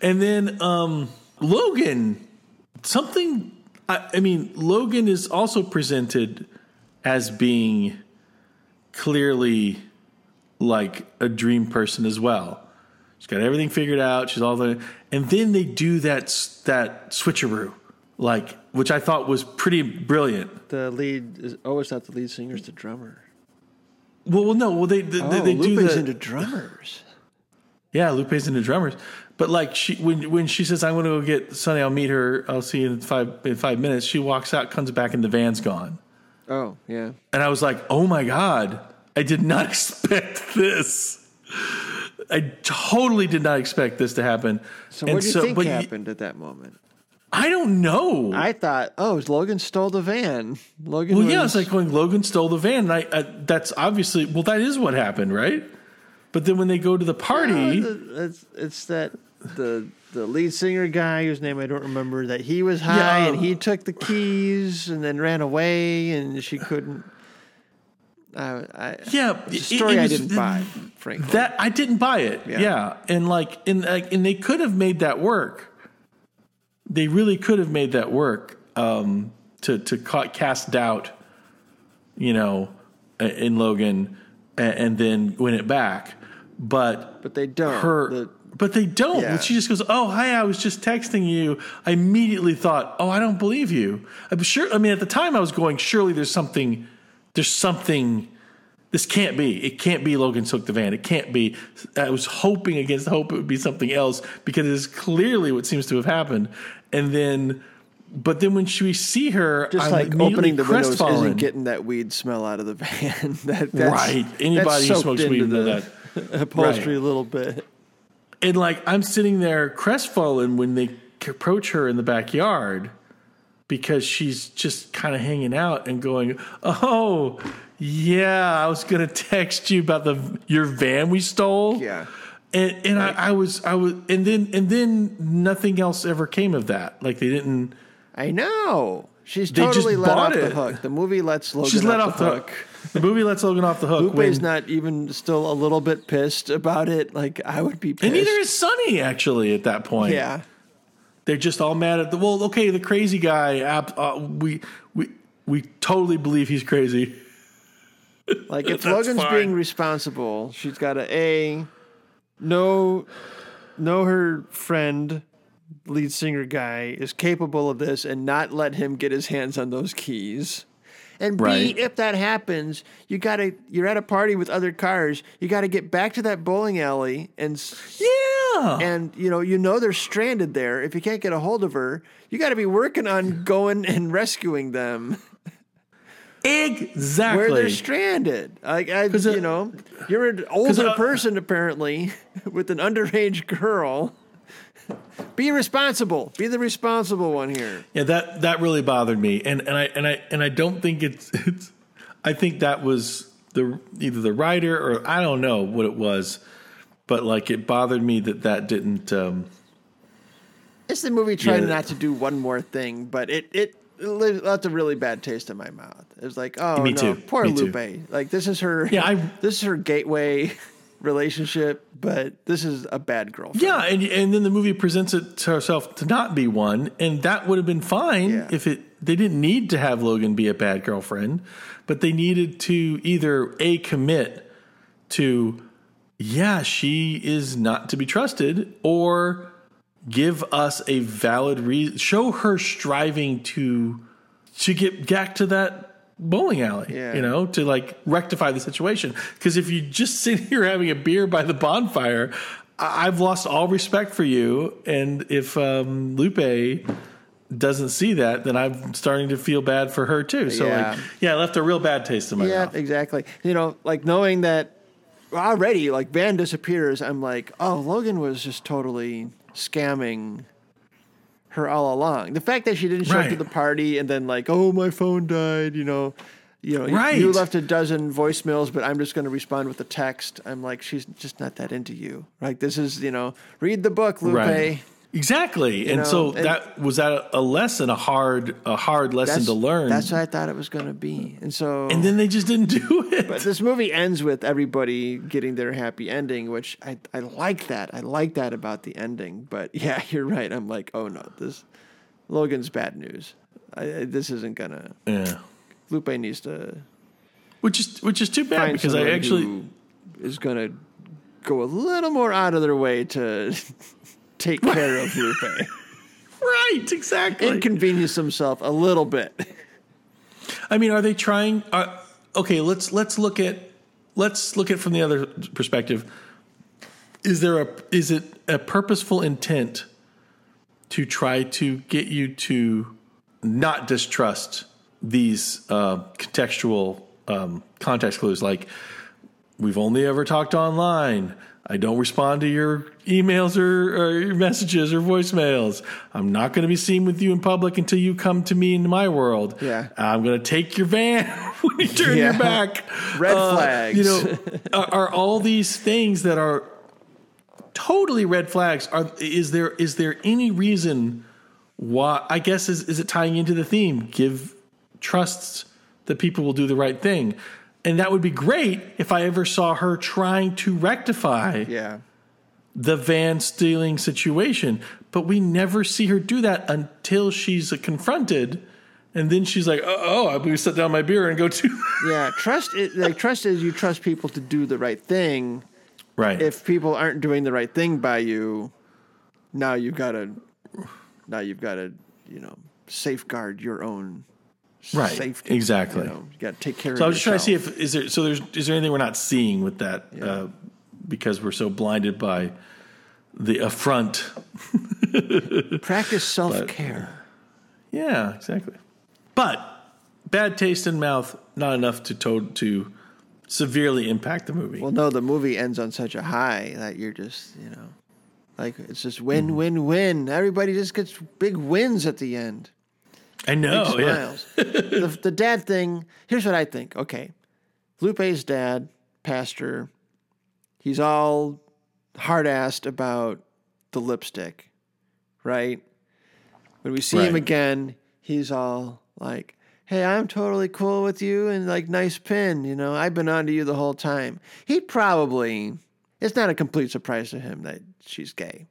and then um Logan something I, I mean logan is also presented as being clearly like a dream person as well she's got everything figured out she's all the and then they do that that switcheroo like which i thought was pretty brilliant The lead is oh, it's not the lead singer; it's the drummer. well, well no well they they, Oh, they do Lupe's the into drummers. Yeah, Lupe's into drummers. But like she when when she says I'm going to go get Sunny, I'll meet her. I'll see you in five in five minutes. She walks out, comes back, and the van's gone. Oh, yeah. And I was like, oh my god, I did not (laughs) expect this. I totally did not expect this to happen. So And what do you think but y- happened at that moment? I don't know. I thought, oh, Logan stole the van. (laughs) Logan. well, was, yeah, it's like going Logan stole the van. And I, I that's obviously well, that is what happened, right? But then when they go to the party, it's it's that the the lead singer guy whose name I don't remember that he was high Yeah. and um, he took the keys and then ran away and she couldn't. Uh, I, Yeah, it- story it I was- didn't buy, frankly. That I didn't buy it. Yeah. Yeah, and like, and like, and they could have made that work. They really could have made that work um, to to ca- cast doubt, you know, in Logan, and, and then win it back. But but they don't. her, The- but they don't. Yeah. She just goes, "Oh, hi, I was just texting you." I immediately thought, "Oh, I don't believe you." I'm sure. I mean, at the time, I was going, "Surely there's something. There's something." This can't be. It can't be Logan took the van. It can't be. I was hoping against hope it would be something else because it is clearly what seems to have happened. And then, but then when we see her, just I'm like opening the windows isn't getting that weed smell out of the van. (laughs) that, that's, right. Anybody that's who smokes weed know that. (laughs) upholstery Right. a little bit. And like I'm sitting there crestfallen when they approach her in the backyard because she's just kind of hanging out and going, "Oh, yeah, I was gonna text you about the your van we stole." Yeah. and and I, I was I was and then and then nothing else ever came of that. Like they didn't. I know. She's totally let off the hook. The movie lets Logan off. She's let off, off the the hook. The movie lets Logan off the hook. Lupe's when- not even still a little bit pissed about it. Like I would be pissed. and neither is Sunny actually at that point. yeah. They're just all mad at the well. Okay, the crazy guy. Uh, we we we totally believe he's crazy. (laughs) Like if (laughs) Logan's fine. being responsible, she's got to a know know her friend lead singer guy is capable of this and not let him get his hands on those keys. And B, Right. if that happens, you gotta you're at a party with other cars. You gotta get back to that bowling alley and s- And you know you know they're stranded there. If you can't get a hold of her, you got to be working on going and rescuing them exactly. where they're stranded. Like I, uh, you know, you're an older uh, person apparently (laughs) with an underage girl. Be responsible. Be the responsible one here. Yeah, that that really bothered me, and and I and I and I don't think it's (laughs) it's. I think that was the either the writer or I don't know what it was, but like it bothered me that that didn't. Um, It's the movie trying Yeah. not to do one more thing, but it it, left a really bad taste in my mouth. It was like, oh Me no, too. poor Me too. Lupe. Like this is her. Yeah, I- (laughs) this is her gateway relationship, but this is a bad girlfriend. yeah, and and then the movie presents it to herself to not be one, and that would have been fine Yeah. if it. They didn't need to have Logan be a bad girlfriend, but they needed to either a commit to, yeah, she is not to be trusted, or give us a valid reason, show her striving to to get back to that bowling alley, Yeah. you know, to like rectify the situation. Because if you just (laughs) sit here having a beer by the bonfire, I- I've lost all respect for you. And if um, Lupe doesn't see that, then I'm starting to feel bad for her too. So Yeah. like, yeah, it left a real bad taste in my Yeah, mouth. Yeah, exactly. You know, like knowing that already, like Van disappears, I'm like, oh, Logan was just totally scamming her all along. The fact that she didn't show up to the party and then like, oh, my phone died, you know. You know, you- you left a dozen voicemails, but I'm just going to respond with a text. I'm like, she's just not that into you. Like, this is, you know, read the book, Lupe. Right. Exactly. and know, so and- that was that a lesson, a hard, a hard lesson to learn. that's what I thought it was going to be. And so. and then they just didn't (laughs) do it. But this movie ends with everybody getting their happy ending, which I, I like that. I like that about the ending. But (laughs) yeah, you're right. I'm like, oh no, this Logan's bad news. I, I- this isn't gonna. yeah. Lupe needs to Which is which is too bad because I actually is gonna go a little more out of their way to (laughs) take care of Lupe, (laughs) right exactly. inconvenience himself a little bit. I mean, are they trying? Uh, okay, let's let's look at let's look at from the other perspective. Is there a is it a purposeful intent to try to get you to not distrust these uh, contextual um, context clues? Like we've only ever talked online. I don't respond to your emails or, or your messages or voicemails. I'm not going to be seen with you in public until you come to me in my world. Yeah. I'm going to take your van (laughs) when you turn Yeah. your back. Red Uh, flags. You know, are, are all these things that are totally red flags. Are is there is there any reason why? I guess is is it tying into the theme? Give trusts that people will do the right thing, and that would be great if I ever saw her trying to rectify Yeah. the van stealing situation. But we never see her do that until she's confronted, and then she's like, "Oh, oh I'm to set down my beer and go to." (laughs) Yeah. Trust is like trust is you trust people to do the right thing. right. If people aren't doing the right thing by you, now you've got to now you've got to, you know, safeguard your own right. safety. Exactly. You know, you got to take care So I of was just trying to see if is there so there's is there anything we're not seeing with that uh, because we're so blinded by the affront. (laughs) practice self-care. Yeah, exactly. But bad taste in mouth not enough to to, to severely impact the movie. Well, no, the movie ends on such a high that you're just, you know, like it's just win, Mm-hmm. win, win. Everybody just gets big wins at the end. I know. Yeah. the, the dad thing. Here's what I think. Okay, Lupe's dad, pastor, he's all hard-assed about the lipstick, right? When we see him again, he's all like, "Hey, I'm totally cool with you," and like, "Nice pin," you know. I've been on to you the whole time. He probably. It's not a complete surprise to him that she's gay.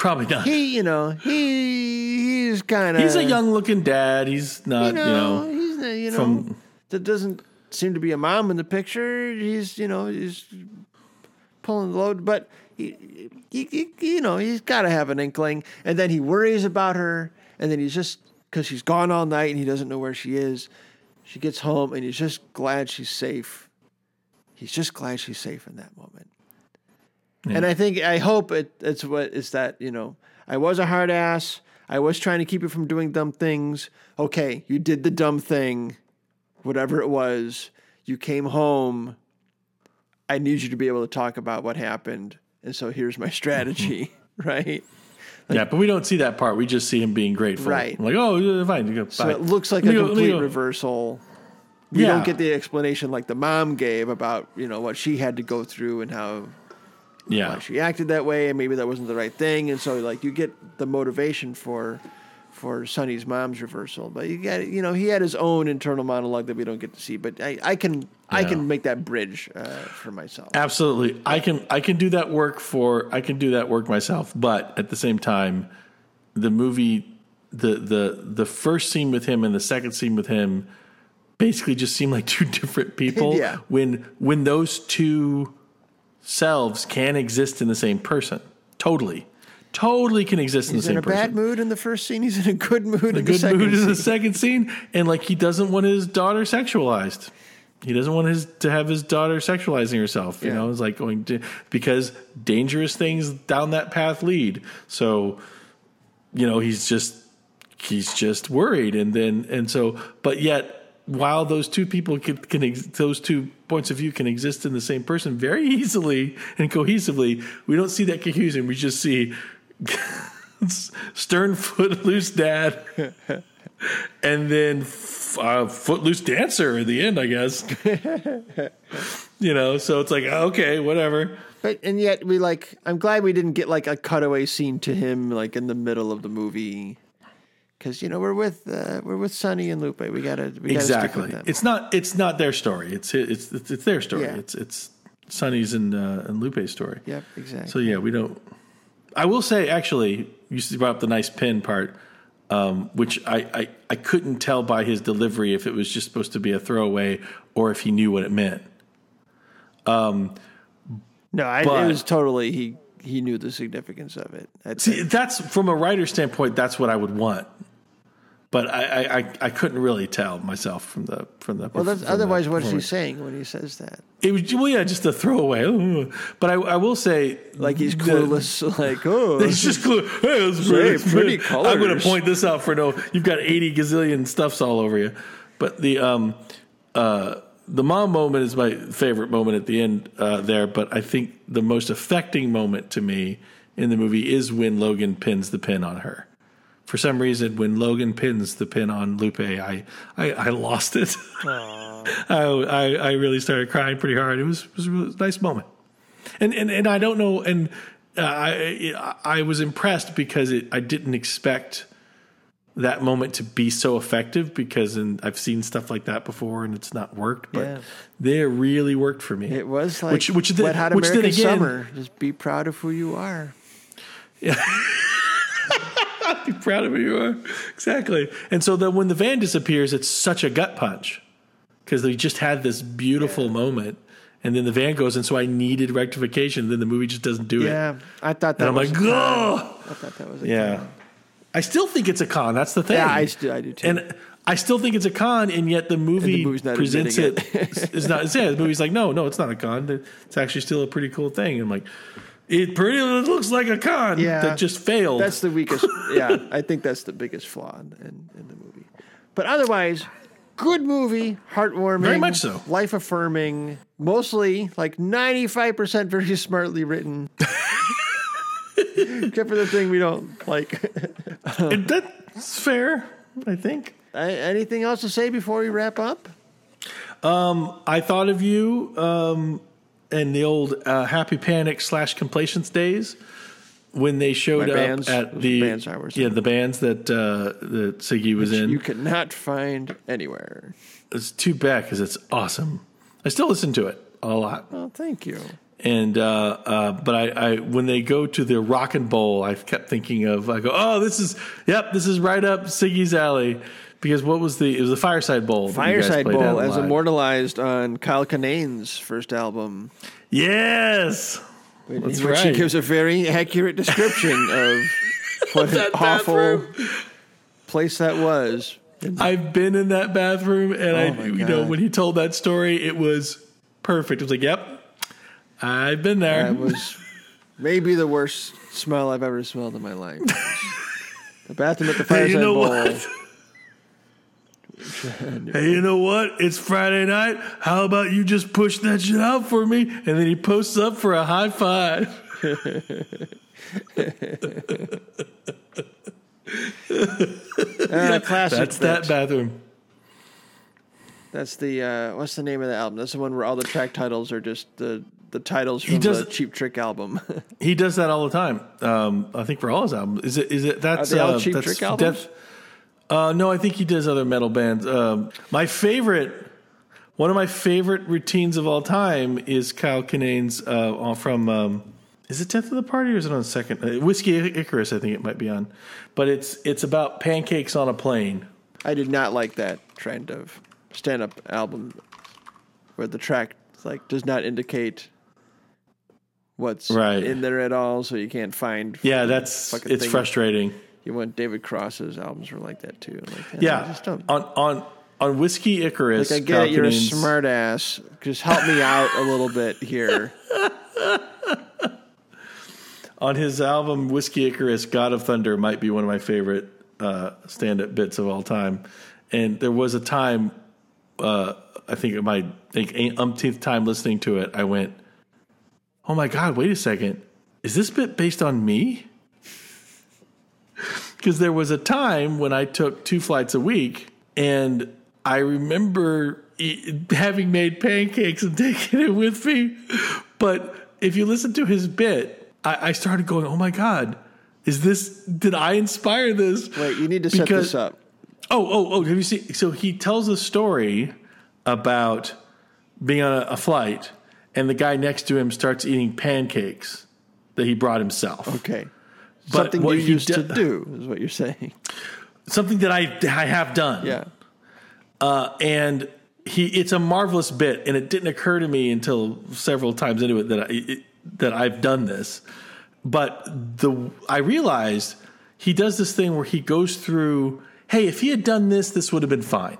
Probably not. He, you know, he he's kind of He's a young looking dad. He's not, you know, he's not, you know, from- there doesn't seem to be a mom in the picture. He's, you know, he's pulling the load, but he, he, he- you know, he's got to have an inkling. And then he worries about her, and then he's just because she's gone all night and he doesn't know where she is. She gets home, and he's just glad she's safe. He's just glad she's safe in that moment. And I think I hope it, it's what is that you know I was a hard ass. I was trying to keep you from doing dumb things. Okay, you did the dumb thing, whatever it was. You came home. I need you to be able to talk about what happened, and so here's my strategy. (laughs) (laughs) right. yeah, but we don't see that part. We just see him being grateful. Right. I'm Like, oh, yeah, fine. You go, So bye. it looks like Let a go- complete reversal. We Yeah. don't get the explanation like the mom gave about you know what she had to go through and how Yeah. why she acted that way and maybe that wasn't the right thing and so like you get the motivation for for Sunny's mom's reversal but you got you know he had his own internal monologue that we don't get to see but I, I can I can make that bridge uh, for myself Absolutely. I can I can do that work for I can do that work myself, but at the same time the movie the the the first scene with him and the second scene with him basically just seem like (laughs) two different people (laughs) Yeah. when when those two selves can exist in the same person. Totally. Totally can exist in the he's the in a person. bad mood in the first scene he's in a good mood in the second mood in the scene. second scene, and like he doesn't want his daughter sexualized. He doesn't want his to have his daughter sexualizing herself. You Yeah. know, it's like going to because dangerous things down that path lead. So, you know, he's just he's just worried, and then and so, but yet. While those two people can, can ex- those two points of view can exist in the same person very easily and cohesively, we don't see that cohesion. We just see (laughs) stern, footloose dad, (laughs) and then uh, footloose dancer at the end, I guess. (laughs) you know, so it's like okay, whatever. but and yet we like I'm glad we didn't get like a cutaway scene to him like in the middle of the movie because you know we're with uh, we're with Sunny and Lupe we gotta we gotta Exactly. them. It's not. It's not their story. It's it's it's, it's their story. Yeah. It's it's Sunny's and uh, and Lupe's story. Yep, exactly. So yeah, we don't. I will say, actually, you brought up the nice pin part, um, which I, I I couldn't tell by his delivery if it was just supposed to be a throwaway or if he knew what it meant. Um, No, I, But- it was totally he. He knew the significance of it. See, that's from a writer's standpoint. That's what I would want, but I I, I, I couldn't really tell myself from the from the. Well, that's, from the otherwise, what is he saying when he says that? It was well, yeah, just a throwaway. Ooh. But I, I will say, Like he's the- clueless. (laughs) like, oh, (laughs) He's just clue. Hey, Hey, pretty, pretty (laughs) I'm going to point this out for no. You've got 80 gazillion stuffs all over you. But the um uh the mom moment is my favorite moment at the end uh, there. But I think the most affecting moment to me in the movie is when Logan pins the pin on her. For some reason, when Logan pins the pin on Lupe, I I, I lost it. (laughs) I, I I really started crying pretty hard. It was was a really nice moment. And and and I don't know. And uh, I I was impressed because it, I didn't expect that moment to be so effective because in, I've seen stuff like that before and it's not worked, but Yeah. they really worked for me. It was like which which Wet Hot which American again, Summer. Just be proud of who you are. (laughs) (laughs) be proud of who you are. Exactly. And so that when the van disappears, it's such a gut punch because they just had this beautiful moment. And then the van goes, and so I needed rectification. Then the movie just doesn't do it. Yeah, I thought that And I'm was like, oh, I thought that was a yeah. con. I still think it's a con. That's the thing. Yeah, I, st- I do too. and I still think it's a con, and yet the movie presents it. admitting (laughs) It's not. Yeah, the movie's like, no, no, it's not a con. It's actually still a pretty cool thing. I'm like, it pretty looks like a con Yeah. that just failed. That's the weakest. yeah, I think that's the biggest flaw in, in, the movie. But otherwise, good movie, heartwarming, Very much so. life affirming, mostly like ninety five percent very (laughs) smartly written. (laughs) Except for the thing we don't like. (laughs) That's fair, I think. A- Anything else to say before we wrap up? I thought of you um, in the old uh, Happy Panic slash Complacents days when they showed My up bands, at the bands I was yeah the bands that uh, that Siggy was in. You cannot find anywhere. it's too bad because it's awesome. I still listen to it a lot. Oh, thank you. And uh, uh, but I, I when they go to the Rock and Bowl, I kept thinking of I go, oh, this is yep, this is right up Siggy's alley because what was the it was the Fireside Bowl. that you guys Fireside Bowl as live. immortalized on Kyle Kinane's first album. Yes, in That's which he gives a very accurate description (laughs) of what an awful bathroom. place that was. I've been in that bathroom, and I, Oh my you know, when he told that story, it was perfect. It was like, "Yep, I've been there." That was (laughs) maybe the worst smell I've ever smelled in my life. (laughs) the bathroom at the Hey, Fireside you know Bowl. what? (laughs) hey, you know what? It's Friday night. How about you just push that shit out for me? And then he posts up for a high five. (laughs) Ah, (laughs) classic. That's that bathroom. That's the uh, what's the name of the album? That's the one where all the track titles are just the the titles from does- the Cheap Trick album. He does that all the time. Um, I think for all his albums. Is it? Is it? That's they all uh, Cheap Trick albums? Uh, no, I think he does other metal bands. Um, my favorite, one of my favorite routines of all time is Kyle Kinane's uh, from. Um, is it Death of the Party or is it on second? Uh, Whiskey Icarus, I think it might be on, but it's it's about pancakes on a plane. I did not like that trend of stand up album where the track like does not indicate what's Right. in there at all, so you can't find. Yeah, that's Fucking it's thing. frustrating. You want David Cross's albums were like that too. Like, Yeah, just don't. on on on Whiskey Icarus. Like I get it, you're a smart ass. Just help me out a little bit here. (laughs) on his album Whiskey Icarus, God of Thunder might be one of my favorite uh, stand-up bits of all time. And there was a time, uh, I think it might think umpteenth time listening to it, I went, "Oh my god, wait a second, is this bit based on me?" (laughs) Because there was a time when I took two flights a week, and I remember having made pancakes and (laughs) taking it with me. But if you listen to his bit, I, I started going, "Oh my god, is this? Did I inspire this?" Wait, you need to set this up. Oh, oh, oh! Have you seen? So he tells a story about being on a, a flight, and the guy next to him starts eating pancakes that he brought himself. Okay. But Something what you used to do- do is what you're saying. (laughs) Something that I I have done. Yeah. Uh, and he it's a marvelous bit, and it didn't occur to me until several times into it that I it, that I've done this. But the I realized he does this thing where he goes through. Hey, if he had done this, this would have been fine.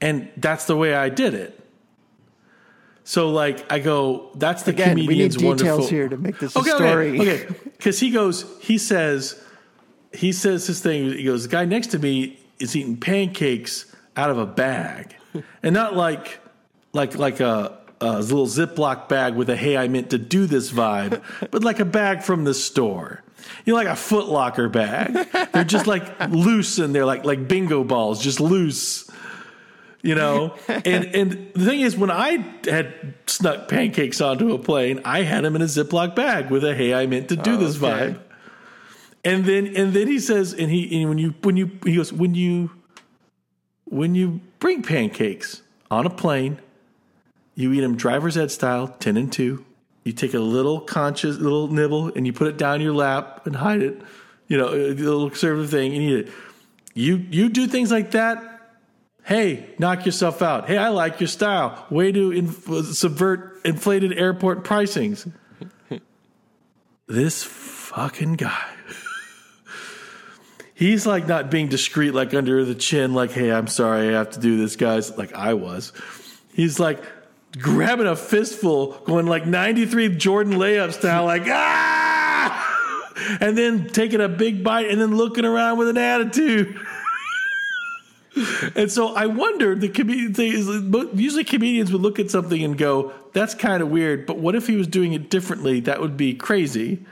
And that's the way I did it. So, like, I go, that's the Again, we need comedian's details wonderful. here to make this a okay, story. Okay, okay. Because he goes, he says, he says his thing. He goes, the guy next to me is eating pancakes out of a bag, (laughs) and not like, like, like a, a little Ziploc bag with a "Hey, I meant to do this" vibe, (laughs) but like a bag from the store. You know, like a Foot Locker bag. They're just like loose and they're like like bingo balls, just loose. You know. (laughs) and and the thing is, when I had snuck pancakes onto a plane, I had them in a Ziploc bag with a "Hey, I meant to do this" okay. vibe. And then and then he says, and he and when you when you he goes when you when you bring pancakes on a plane, you eat them driver's ed style, ten and two. You take a little conscious little nibble and you put it down your lap and hide it. You know, a little conservative thing and eat it. You you do things like that. Hey, knock yourself out. Hey, I like your style. Way to inf- subvert inflated airport pricings. (laughs) this fucking guy. (laughs) He's like not being discreet, like under the chin, like, hey, I'm sorry, I have to do this, guys, like I was. He's like grabbing a fistful, going like 93 Jordan layup style, like, ah! (laughs) And then taking a big bite and then looking around with an attitude. And so I wondered the comedian usually comedians would look at something and go, "That's kind of weird," but what if he was doing it differently? That would be crazy.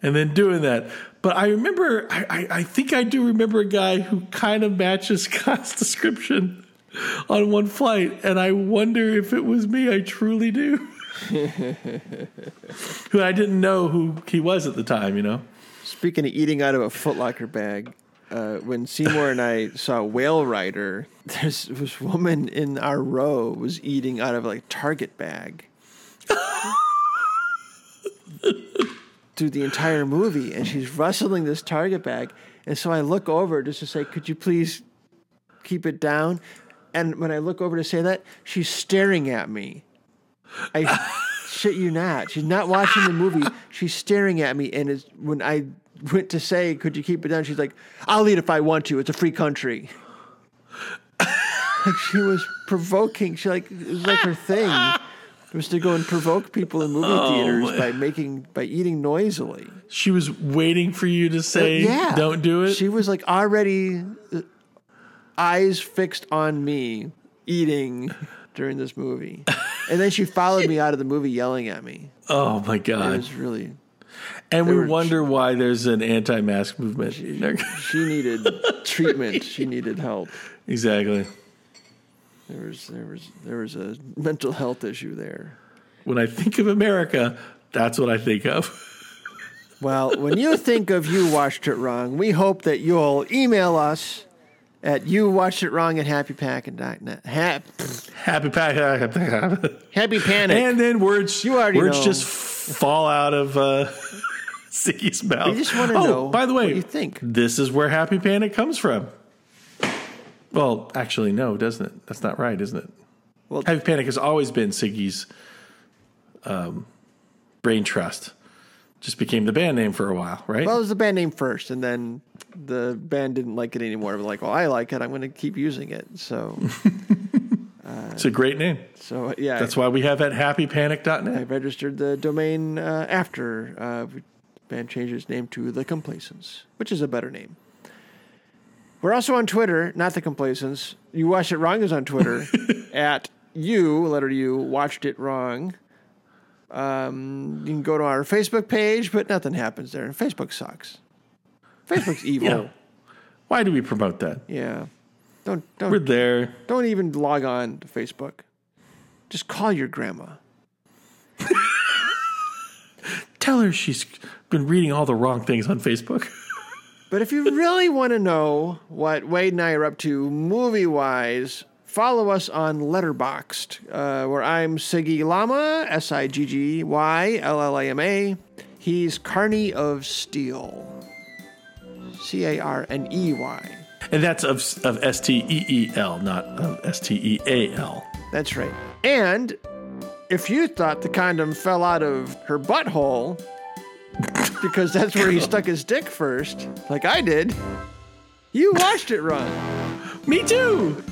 And then doing that. But I remember, I, I, I think I do remember a guy who kind of matches (laughs) Scott's description on one flight, and I wonder if it was me. I truly do. (laughs) who I didn't know who he was at the time, you know. Speaking of eating out of a Footlocker bag, uh, when Seymour and I saw Whale Rider, there's this woman in our row was eating out of like Target bag. Through the entire movie, and she's rustling this Target bag, and so I look over just to say, "Could you please keep it down?" And when I look over to say that, she's staring at me. I shit you not. She's not watching the movie. She's staring at me, and it's, when I went to say, "Could you keep it down?" She's like, "I'll eat if I want to. It's a free country." (laughs) like she was provoking. She like it was like her thing was to go and provoke people in movie theaters by making by eating noisily. She was waiting for you to say, yeah, don't do it. She was like already uh, eyes fixed on me eating during this movie, and then she followed me out of the movie yelling at me. oh my god! It was really And we were- wonder why there's an anti mask movement. she needed treatment. She needed help. exactly. There was there was there was a mental health issue there. When I think of America, that's what I think of. (laughs) Well, when you think of you watched it wrong, we hope that you'll email us at you watched it wrong at happypacking.net. Hap, Happy pack. happy panic. and then words, You already words know. just fall out of uh, Siggy's mouth. We just wanna oh, know by the way, what you think. This is where Happy Panic comes from. Well, actually, no, doesn't it? That's not right, isn't it? Well- Happy Panic has always been Siggy's um, brain trust. Just became the band name for a while, right? well, it was the band name first, and then the band didn't like it anymore. We're like, well, I like it. I'm going to keep using it. So, (laughs) it's a great name. so yeah, That's why we have at happypanic.net. I registered the domain uh, after uh, band changed its name to The Complacents, which is a better name. We're also on Twitter, not The Complacents. You Watched It Wrong is on Twitter (laughs) at you, letter U, Watched It Wrong. Um, you can go to our Facebook page, but nothing happens there. Facebook sucks. Facebook's (laughs) evil. Yeah. Why do we promote that? yeah. Don't We're there. don't even log on to Facebook. Just call your grandma. (laughs) Tell her she's been reading all the wrong things on Facebook. (laughs) But if you really want to know what Wade and I are up to movie wise, follow us on Letterboxd, uh, where I'm Siggy Llama, S I G G Y L L A M A. He's Carney of Steel, C A R N E Y. And that's of, of S T E E L, not of S T E A L. That's right. And if you thought the condom fell out of her butthole, because that's where he stuck his dick first, like I did, you watched it wrong. Me too.